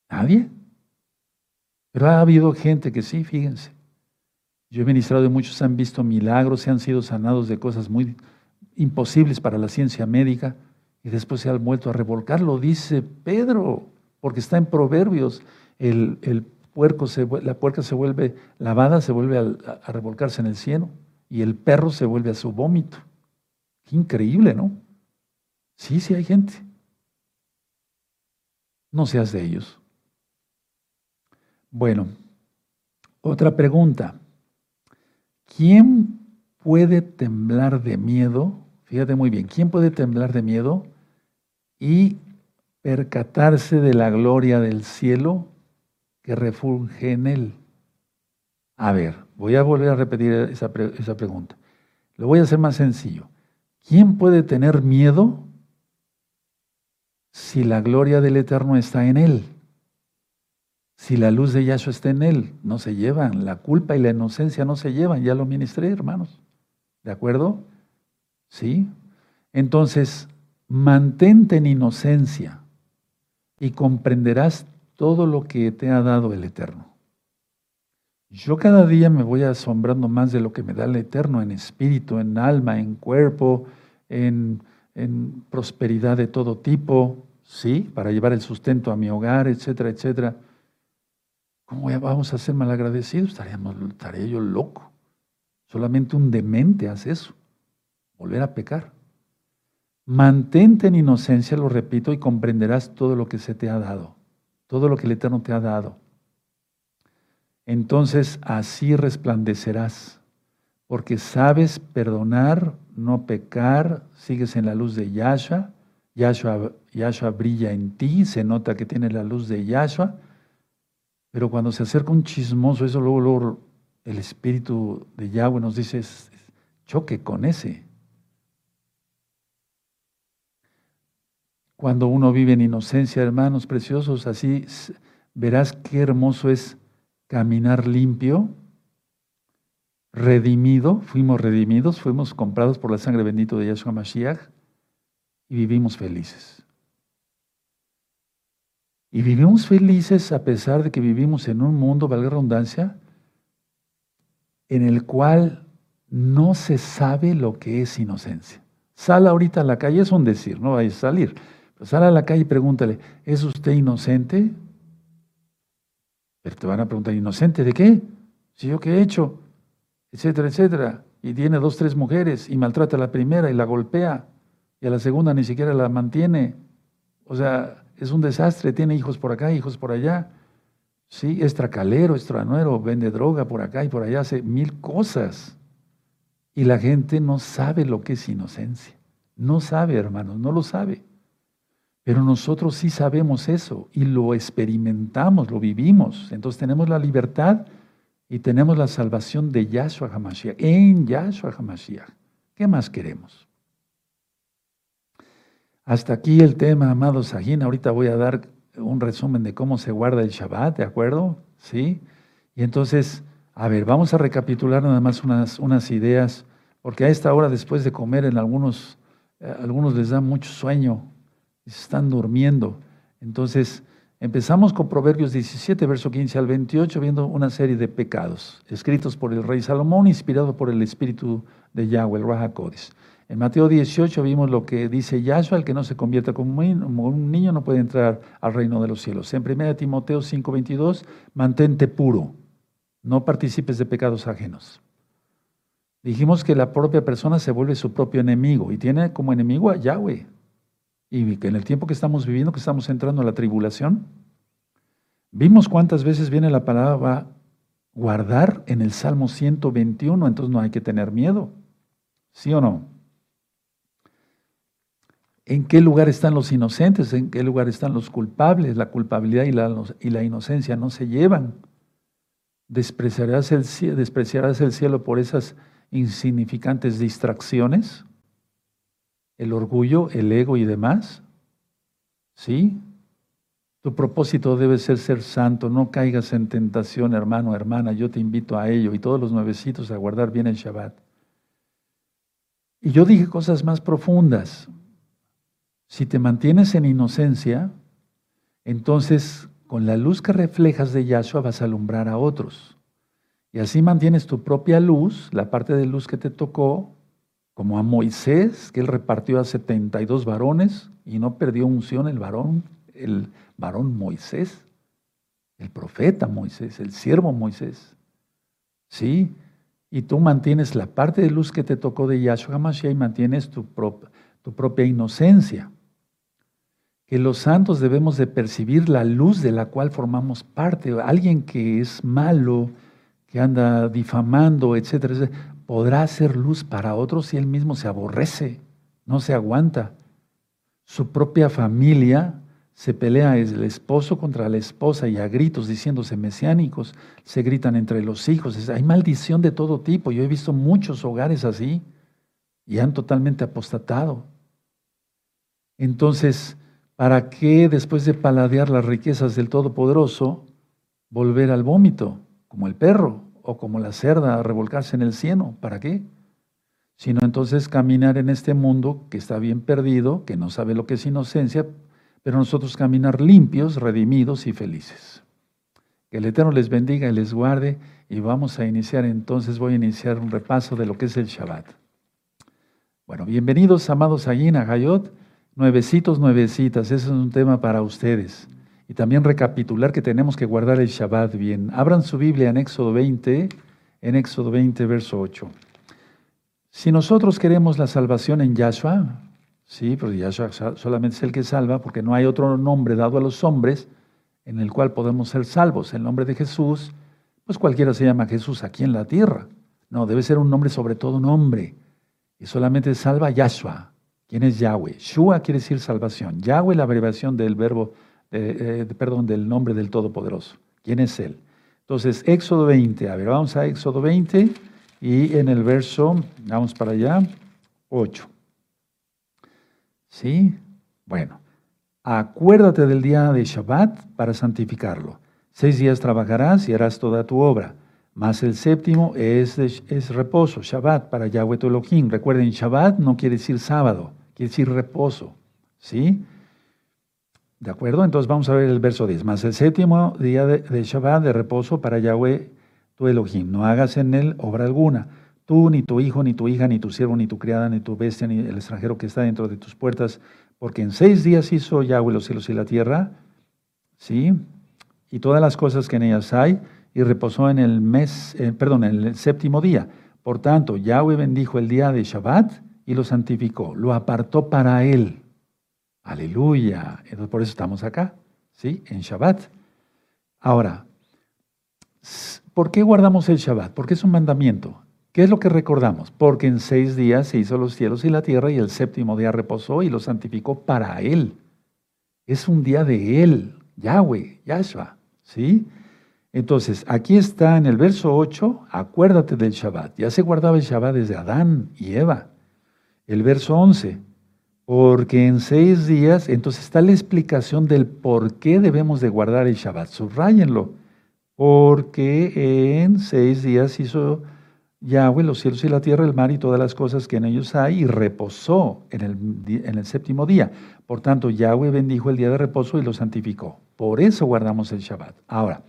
[SPEAKER 1] ¿Nadie? Pero ha habido gente que sí, fíjense. Yo he ministrado y muchos han visto milagros, se han sido sanados de cosas muy imposibles para la ciencia médica y después se han vuelto a revolcar. Lo dice Pedro, porque está en Proverbios. El, puerco se, la puerca se vuelve lavada, se vuelve a, a revolcarse en el cielo y el perro se vuelve a su vómito. Increíble, ¿no? Sí, sí hay gente. No seas de ellos. Bueno, otra pregunta. ¿Quién puede temblar de miedo? Fíjate muy bien, ¿quién puede temblar de miedo y percatarse de la gloria del cielo que refulge en él? A ver, voy a volver a repetir esa, esa pregunta. Lo voy a hacer más sencillo. ¿Quién puede tener miedo si la gloria del Eterno está en él? Si la luz de Yahshua está en él, no se llevan. La culpa y la inocencia no se llevan. Ya lo ministré, hermanos. ¿De acuerdo? ¿Sí? Entonces, mantente en inocencia y comprenderás todo lo que te ha dado el Eterno. Yo cada día me voy asombrando más de lo que me da el Eterno en espíritu, en alma, en cuerpo, en, prosperidad de todo tipo, ¿sí? Para llevar el sustento a mi hogar, etcétera, etcétera. ¿Cómo vamos a ser malagradecidos? Estaríamos, estaría yo loco. Solamente un demente hace eso, volver a pecar. Mantente en inocencia, lo repito, y comprenderás todo lo que se te ha dado, todo lo que el Eterno te ha dado entonces así resplandecerás, porque sabes perdonar, no pecar, sigues en la luz de Yahshua, Yahshua, brilla en ti, se nota que tiene la luz de Yahshua, pero cuando se acerca un chismoso, eso luego, luego el espíritu de Yahweh nos dice, choque con ese. Cuando uno vive en inocencia, hermanos preciosos, así verás qué hermoso es caminar limpio, redimido, fuimos redimidos, fuimos comprados por la sangre bendita de Yahshua Mashiach y vivimos felices. Y vivimos felices a pesar de que vivimos en un mundo, valga redundancia, en el cual no se sabe lo que es inocencia. Sal ahorita a la calle, es un decir, no vayas a salir. Pero sal a la calle y pregúntale, ¿es usted inocente? Pero te van a preguntar, ¿inocente de qué? Si yo qué he hecho, etcétera, etcétera. Y tiene dos, tres mujeres y maltrata a la primera y la golpea y a la segunda ni siquiera la mantiene. O sea, es un desastre, tiene hijos por acá, hijos por allá. Sí, es tracalero, es tranuero, vende droga por acá y por allá, hace mil cosas. Y la gente no sabe lo que es inocencia. No sabe, hermanos, no lo sabe. Pero nosotros sí sabemos eso y lo experimentamos, lo vivimos. Entonces tenemos la libertad y tenemos la salvación de Yahshua HaMashiach, en Yahshua HaMashiach. ¿Qué más queremos? Hasta aquí el tema, amados Sajín. Ahorita voy a dar un resumen de cómo se guarda el Shabbat, ¿de acuerdo? ¿Sí? Y entonces, a ver, vamos a recapitular nada más unas, unas ideas, porque a esta hora, después de comer, en algunos, eh, algunos les da mucho sueño están durmiendo. Entonces, Empezamos con Proverbios 17, verso 15 al 28, viendo una serie de pecados escritos por el rey Salomón, inspirado por el espíritu de Yahweh, el Raja En Mateo 18 vimos lo que dice Yahshua, el que no se convierta como un niño no puede entrar al reino de los cielos. En 1 Timoteo 5, 22, mantente puro, no participes de pecados ajenos. Dijimos que la propia persona se vuelve su propio enemigo y tiene como enemigo a Yahweh, y que en el tiempo que estamos viviendo, que estamos entrando a la tribulación, vimos cuántas veces viene la palabra guardar en el Salmo 121, entonces no hay que tener miedo. ¿Sí o no? ¿En qué lugar están los inocentes? ¿En qué lugar están los culpables? La culpabilidad y la, inocencia no se llevan. ¿Despreciarás el, ¿Despreciarás el cielo por esas insignificantes distracciones? El orgullo, el ego y demás? ¿Sí? Tu propósito debe ser ser santo, no caigas en tentación, hermano, hermana, yo te invito a ello y todos los nuevecitos a guardar bien el Shabbat. Y yo dije cosas más profundas. Si te mantienes en inocencia, entonces con la luz que reflejas de Yahshua vas a alumbrar a otros. Y así mantienes tu propia luz, la parte de luz que te tocó, como a Moisés, que él repartió a 72 varones y no perdió unción el varón, el varón Moisés, el profeta Moisés, el siervo Moisés. Sí, y tú mantienes la parte de luz que te tocó de Yahshua HaMashiach y mantienes tu, tu propia inocencia. Que los santos debemos de percibir la luz de la cual formamos parte. Alguien que es malo, que anda difamando, etcétera, podrá hacer luz para otros si él mismo se aborrece, no se aguanta. Su propia familia se pelea el esposo contra la esposa y a gritos diciéndose mesiánicos, se gritan entre los hijos. Hay maldición de todo tipo. Yo he visto muchos hogares así y han totalmente apostatado. Entonces, ¿para qué después de paladear las riquezas del Todopoderoso volver al vómito, como el perro? O como la cerda a revolcarse en el cieno. ¿Para qué? Sino entonces caminar en este mundo que está bien perdido, que no sabe lo que es inocencia, pero nosotros caminar limpios, redimidos y felices. Que el Eterno les bendiga y les guarde y vamos a iniciar entonces, voy a iniciar un repaso de lo que es el Shabbat. Bueno, bienvenidos amados allí en Hayot, nuevecitos, nuevecitas, ese es un tema para ustedes. Y también recapitular que tenemos que guardar el Shabbat bien. Abran su Biblia en Éxodo 20, en Éxodo 20, verso 8. Si nosotros queremos la salvación en Yahshua, sí, pero Yahshua solamente es el que salva, porque no hay otro nombre dado a los hombres en el cual podemos ser salvos. El nombre de Jesús, pues cualquiera se llama Jesús aquí en la tierra. No, debe ser un nombre sobre todo nombre. Y solamente salva Yahshua. ¿Quién es Yahweh? Shua quiere decir salvación. Yahweh, la abreviación del verbo eh, perdón, del nombre del Todopoderoso. ¿Quién es Él? Entonces, Éxodo 20, a ver, vamos a Éxodo 20 y en el verso, vamos para allá, 8. ¿Sí? Bueno, acuérdate del día de Shabbat para santificarlo. Seis días trabajarás y harás toda tu obra, mas el séptimo es, es reposo, Shabbat para Yahweh tu Elohim. Recuerden, Shabbat no quiere decir sábado, quiere decir reposo. ¿Sí? ¿De acuerdo? Entonces vamos a ver el verso 10. Más el séptimo día de, Shabbat de reposo para Yahweh tu Elohim. No hagas en él obra alguna. Tú, ni tu hijo, ni tu hija, ni tu siervo, ni tu criada, ni tu bestia, ni el extranjero que está dentro de tus puertas. Porque en seis días hizo Yahweh los cielos y la tierra. ¿Sí? Y todas las cosas que en ellas hay. Y reposó en el mes, eh, perdón, en el séptimo día. Por tanto, Yahweh bendijo el día de Shabbat y lo santificó. Lo apartó para él. Aleluya. Entonces por eso estamos acá, ¿sí? En Shabbat. Ahora, ¿por qué guardamos el Shabbat? Porque es un mandamiento. ¿Qué es lo que recordamos? Porque en seis días se hizo los cielos y la tierra y el séptimo día reposó y lo santificó para Él. Es un día de Él, Yahweh, Yahshua, ¿sí? Entonces, aquí está en el verso 8, acuérdate del Shabbat. Ya se guardaba el Shabbat desde Adán y Eva. El verso 11, porque en seis días, entonces está la explicación del por qué debemos de guardar el Shabbat. Subrayenlo, porque en seis días hizo Yahweh los cielos y la tierra, el mar y todas las cosas que en ellos hay, y reposó en el, en el séptimo día. Por tanto, Yahweh bendijo el día de reposo y lo santificó. Por eso guardamos el Shabbat. Ahora,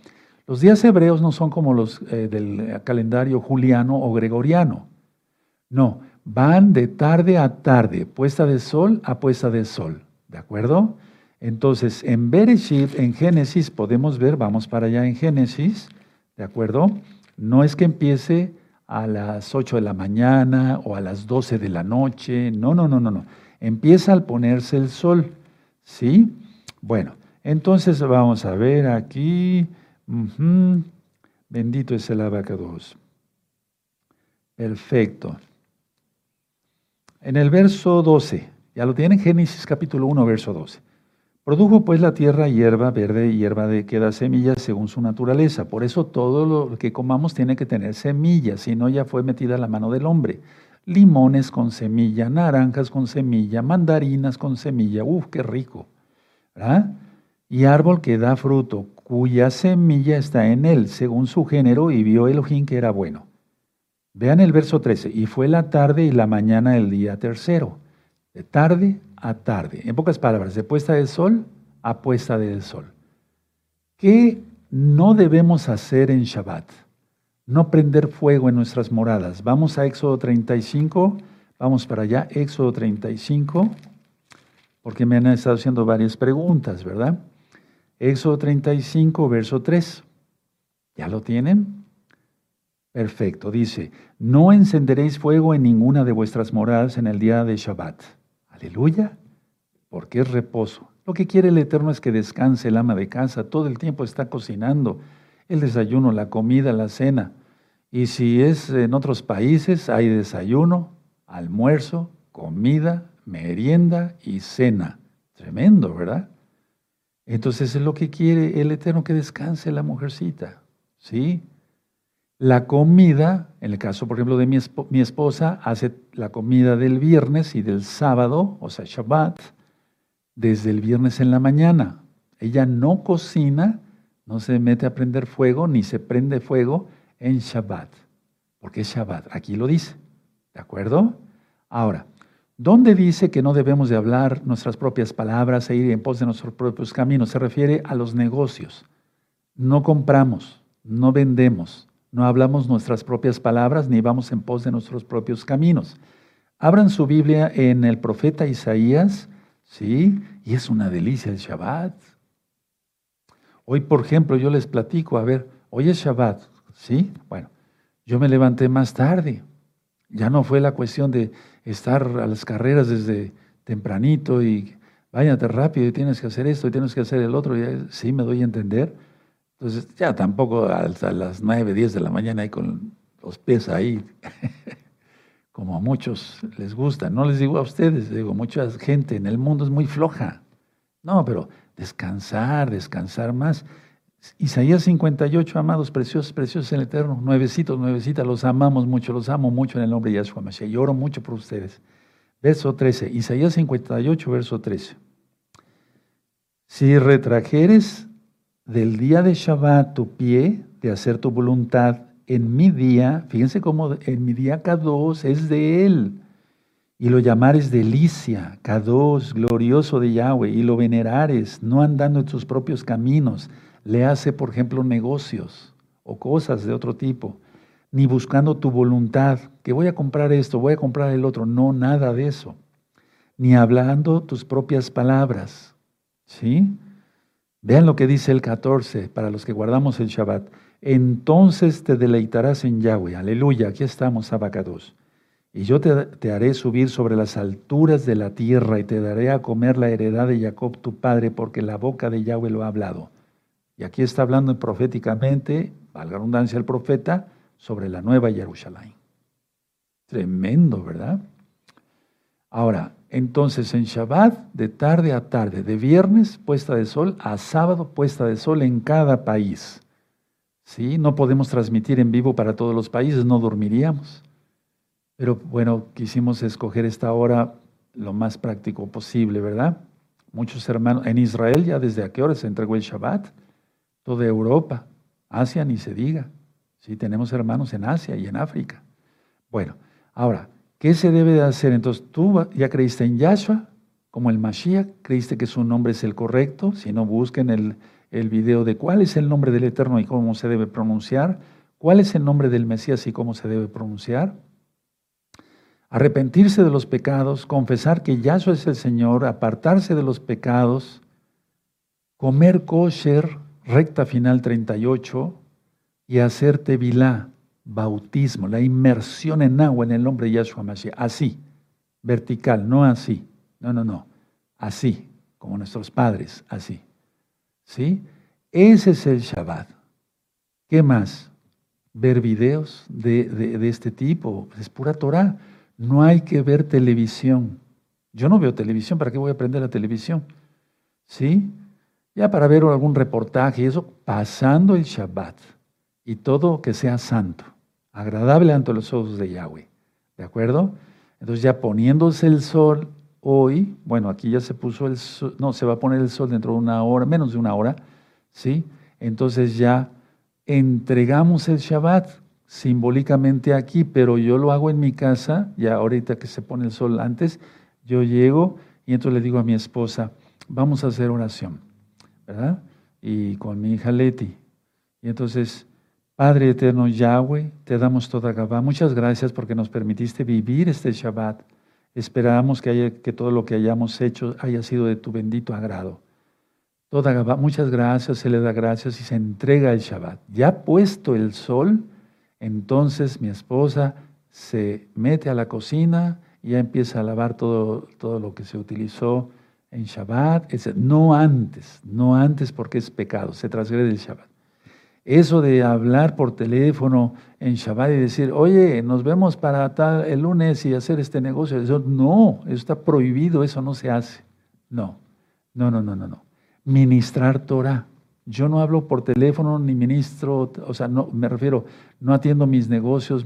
[SPEAKER 1] los días hebreos no son como los eh, del calendario juliano o gregoriano. No, van de tarde a tarde, puesta de sol a puesta de sol. ¿De acuerdo? Entonces, en Bereshit, en Génesis, podemos ver, vamos para allá en Génesis, ¿de acuerdo? No es que empiece a las 8 de la mañana o a las 12 de la noche. No, no, no, no, no. Empieza al ponerse el sol. ¿Sí? Bueno, entonces vamos a ver aquí. Bendito es el abacados. Perfecto. En el verso 12, ya lo tienen, Génesis capítulo 1, verso 12. Produjo pues la tierra hierba verde y hierba de que da semillas según su naturaleza. Por eso todo lo que comamos tiene que tener semillas, si no ya fue metida la mano del hombre. Limones con semilla, naranjas con semilla, mandarinas con semilla. Uf, qué rico. ¿verdad? Y árbol que da fruto, cuya semilla está en él, según su género, y vio Elohim que era bueno. Vean el verso 13. Y fue la tarde y la mañana del día tercero. De tarde a tarde. En pocas palabras, de puesta del sol a puesta del sol. ¿Qué no debemos hacer en Shabbat? No prender fuego en nuestras moradas. Vamos a Éxodo 35, vamos para allá, Éxodo 35, porque me han estado haciendo varias preguntas, ¿verdad? Éxodo 35, verso 3. ¿Ya lo tienen? Perfecto, dice, no encenderéis fuego en ninguna de vuestras moradas en el día de Shabbat. Aleluya, porque es reposo. Lo que quiere el Eterno es que descanse el ama de casa, todo el tiempo está cocinando el desayuno, la comida, la cena. Y si es en otros países, hay desayuno, almuerzo, comida, merienda y cena. Tremendo, ¿verdad? Entonces es lo que quiere el Eterno que descanse la mujercita. ¿Sí? La comida, en el caso, por ejemplo, de mi, esposa, hace la comida del viernes y del sábado, o sea, Shabbat, desde el viernes en la mañana. Ella no cocina, no se mete a prender fuego, ni se prende fuego en Shabbat, porque es Shabbat. Aquí lo dice, ¿de acuerdo? Ahora, ¿dónde dice que no debemos de hablar nuestras propias palabras e ir en pos de nuestros propios caminos? Se refiere a los negocios. No compramos, no vendemos, no hablamos nuestras propias palabras ni vamos en pos de nuestros propios caminos. Abran su Biblia en el profeta Isaías, ¿sí? Y es una delicia el Shabbat. Hoy, por ejemplo, yo les platico, a ver, hoy es Shabbat, ¿sí? Bueno, yo me levanté más tarde. Ya no fue la cuestión de estar a las carreras desde tempranito y váyate rápido y tienes que hacer esto y tienes que hacer el otro. sí, me doy a entender. Entonces, ya tampoco hasta las 9, 10 de la mañana ahí con los pies ahí, como a muchos les gusta. No les digo a ustedes, digo, mucha gente en el mundo es muy floja. No, pero descansar, descansar más. Isaías 58, amados, preciosos, preciosos en el Eterno, nuevecitos, nuevecitas, los amamos mucho, los amo mucho en el nombre de Yahshua Mashiach. Lloro mucho por ustedes. Verso 13, Isaías 58, verso 13. Si retrajeres del día de Shabbat tu pie, de hacer tu voluntad, en mi día, fíjense cómo en mi día Kadosh es de Él, y lo llamares delicia, Kadosh, glorioso de Yahweh, y lo venerares, no andando en tus propios caminos, le hace, por ejemplo, negocios o cosas de otro tipo, ni buscando tu voluntad, que voy a comprar esto, voy a comprar el otro, no, nada de eso, ni hablando tus propias palabras, ¿sí? Vean lo que dice el 14 para los que guardamos el Shabbat. Entonces te deleitarás en Yahweh. Aleluya, aquí estamos, abacados. Y yo te, haré subir sobre las alturas de la tierra y te daré a comer la heredad de Jacob tu padre, porque la boca de Yahweh lo ha hablado. Y aquí está hablando proféticamente, valga redundancia el profeta, sobre la nueva Jerusalén. Tremendo, ¿verdad? Ahora, entonces en Shabbat, de tarde a tarde, de viernes puesta de sol a sábado puesta de sol en cada país. ¿sí? No podemos transmitir en vivo para todos los países, no dormiríamos. Pero bueno, quisimos escoger esta hora lo más práctico posible, ¿verdad? Muchos hermanos, en Israel ya desde a qué hora se entregó el Shabbat, toda Europa, Asia ni se diga. Sí, tenemos hermanos en Asia y en África. Bueno, ahora, ¿qué se debe de hacer? Entonces, tú ya creíste en Yahshua como el Mashiach, creíste que su nombre es el correcto, si no busquen el, el video de cuál es el nombre del Eterno y cómo se debe pronunciar, cuál es el nombre del Mesías y cómo se debe pronunciar. Arrepentirse de los pecados, confesar que Yahshua es el Señor, apartarse de los pecados, comer kosher, recta final 38, y hacer tevilá, bautismo, la inmersión en agua en el nombre de Yahshua Mashiach. Así, vertical, no así. No, no, no. Así, como nuestros padres, así. ¿Sí? Ese es el Shabbat. ¿Qué más? Ver videos de, este tipo. Es pura Torah. No hay que ver televisión. Yo no veo televisión. ¿Para qué voy a aprender la televisión? ¿Sí? Ya para ver algún reportaje y eso, pasando el Shabbat. Y todo que sea santo, agradable ante los ojos de Yahweh. ¿De acuerdo? Entonces ya poniéndose el sol, hoy, bueno, aquí ya se puso el sol, no, se va a poner el sol dentro de una hora, menos de una hora, ¿sí? Entonces ya entregamos el Shabbat simbólicamente aquí, pero yo lo hago en mi casa, ya ahorita que se pone el sol antes, yo llego y entonces le digo a mi esposa, vamos a hacer oración, ¿verdad? Y con mi hija Leti. Y entonces, Padre eterno Yahweh, te damos toda Gabá. Muchas gracias porque nos permitiste vivir este Shabbat Esperamos que, todo lo que hayamos hecho haya sido de tu bendito agrado. Toda, muchas gracias, se le da gracias y se entrega el Shabbat. Ya puesto el sol, entonces mi esposa se mete a la cocina y ya empieza a lavar todo, todo lo que se utilizó en Shabbat. No antes, no antes porque es pecado, se transgrede el Shabbat. Eso de hablar por teléfono en Shabbat y decir, oye, nos vemos para tal el lunes y hacer este negocio, eso no, eso está prohibido, eso no se hace. No, no, no, no, no, no. Ministrar Torah. Yo no hablo por teléfono ni ministro, o sea, no, me refiero, no atiendo mis negocios,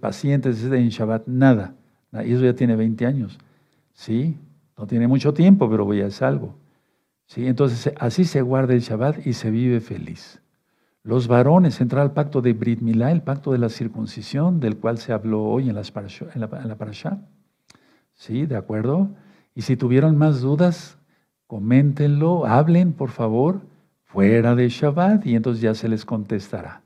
[SPEAKER 1] pacientes en Shabbat, nada. Y eso ya tiene 20 años. Sí, no tiene mucho tiempo, pero ya es algo. Sí, entonces así se guarda el Shabbat y se vive feliz. Los varones entrar al pacto de Brit Milá, el pacto de la circuncisión, del cual se habló hoy en, la, en la parashá. ¿Sí? ¿De acuerdo? Y si tuvieron más dudas, coméntenlo, hablen, por favor, fuera de Shabbat, y entonces ya se les contestará.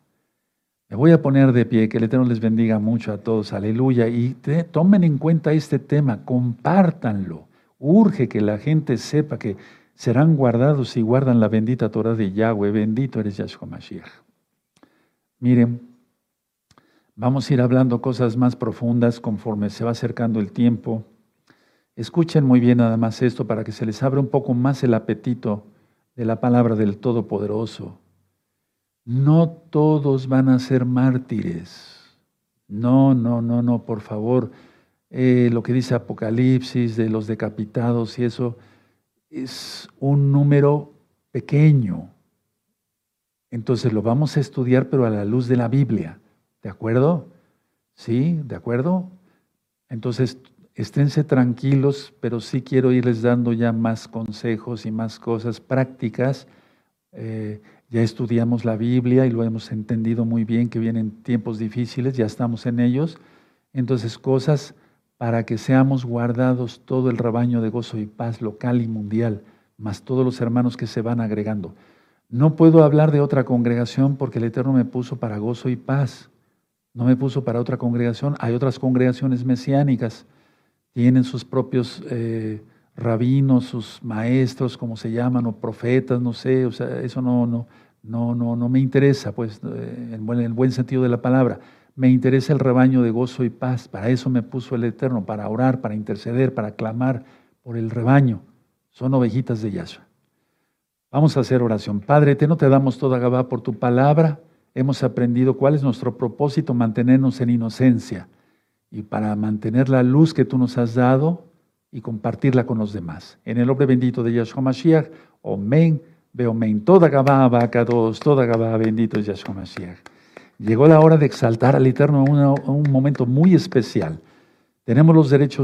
[SPEAKER 1] Me voy a poner de pie, que el Eterno les bendiga mucho a todos, aleluya, y tomen en cuenta este tema, compártanlo. Urge que la gente sepa que serán guardados y guardan la bendita Torah de Yahweh. Bendito eres Yahshua Mashiach. Miren, vamos a ir hablando cosas más profundas conforme se va acercando el tiempo. Escuchen muy bien nada más esto para que se les abra un poco más el apetito de la palabra del Todopoderoso. No todos van a ser mártires. No, no, no, no, por favor. Eh, lo que dice Apocalipsis de los decapitados y eso, es un número pequeño. Entonces lo vamos a estudiar, pero a la luz de la Biblia. ¿De acuerdo? ¿Sí? ¿De acuerdo? Entonces, esténse tranquilos, pero sí quiero irles dando ya más consejos y más cosas prácticas. Eh, ya estudiamos la Biblia y lo hemos entendido muy bien, que vienen tiempos difíciles, ya estamos en ellos. Entonces, cosas para que seamos guardados todo el rebaño de gozo y paz local y mundial, más todos los hermanos que se van agregando. No puedo hablar de otra congregación porque el Eterno me puso para gozo y paz. No me puso para otra congregación. Hay otras congregaciones mesiánicas. Tienen sus propios eh, rabinos, sus maestros, como se llaman, o profetas, no sé. O sea, eso no, no, no, no, no me interesa, pues, eh, en el buen sentido de la palabra. Me interesa el rebaño de gozo y paz. Para eso me puso el Eterno, para orar, para interceder, para clamar por el rebaño. Son ovejitas de Yahshua. Vamos a hacer oración. Padre Eterno, te damos toda Gabá por tu palabra. Hemos aprendido cuál es nuestro propósito, mantenernos en inocencia y para mantener la luz que tú nos has dado y compartirla con los demás. En el nombre bendito de Yahshua Mashiach, Omen, Veo men, toda Gabá, vaca dos, toda Gabá, bendito es Yahshua Mashiach. Llegó la hora de exaltar al Eterno en un momento muy especial. Tenemos los derechos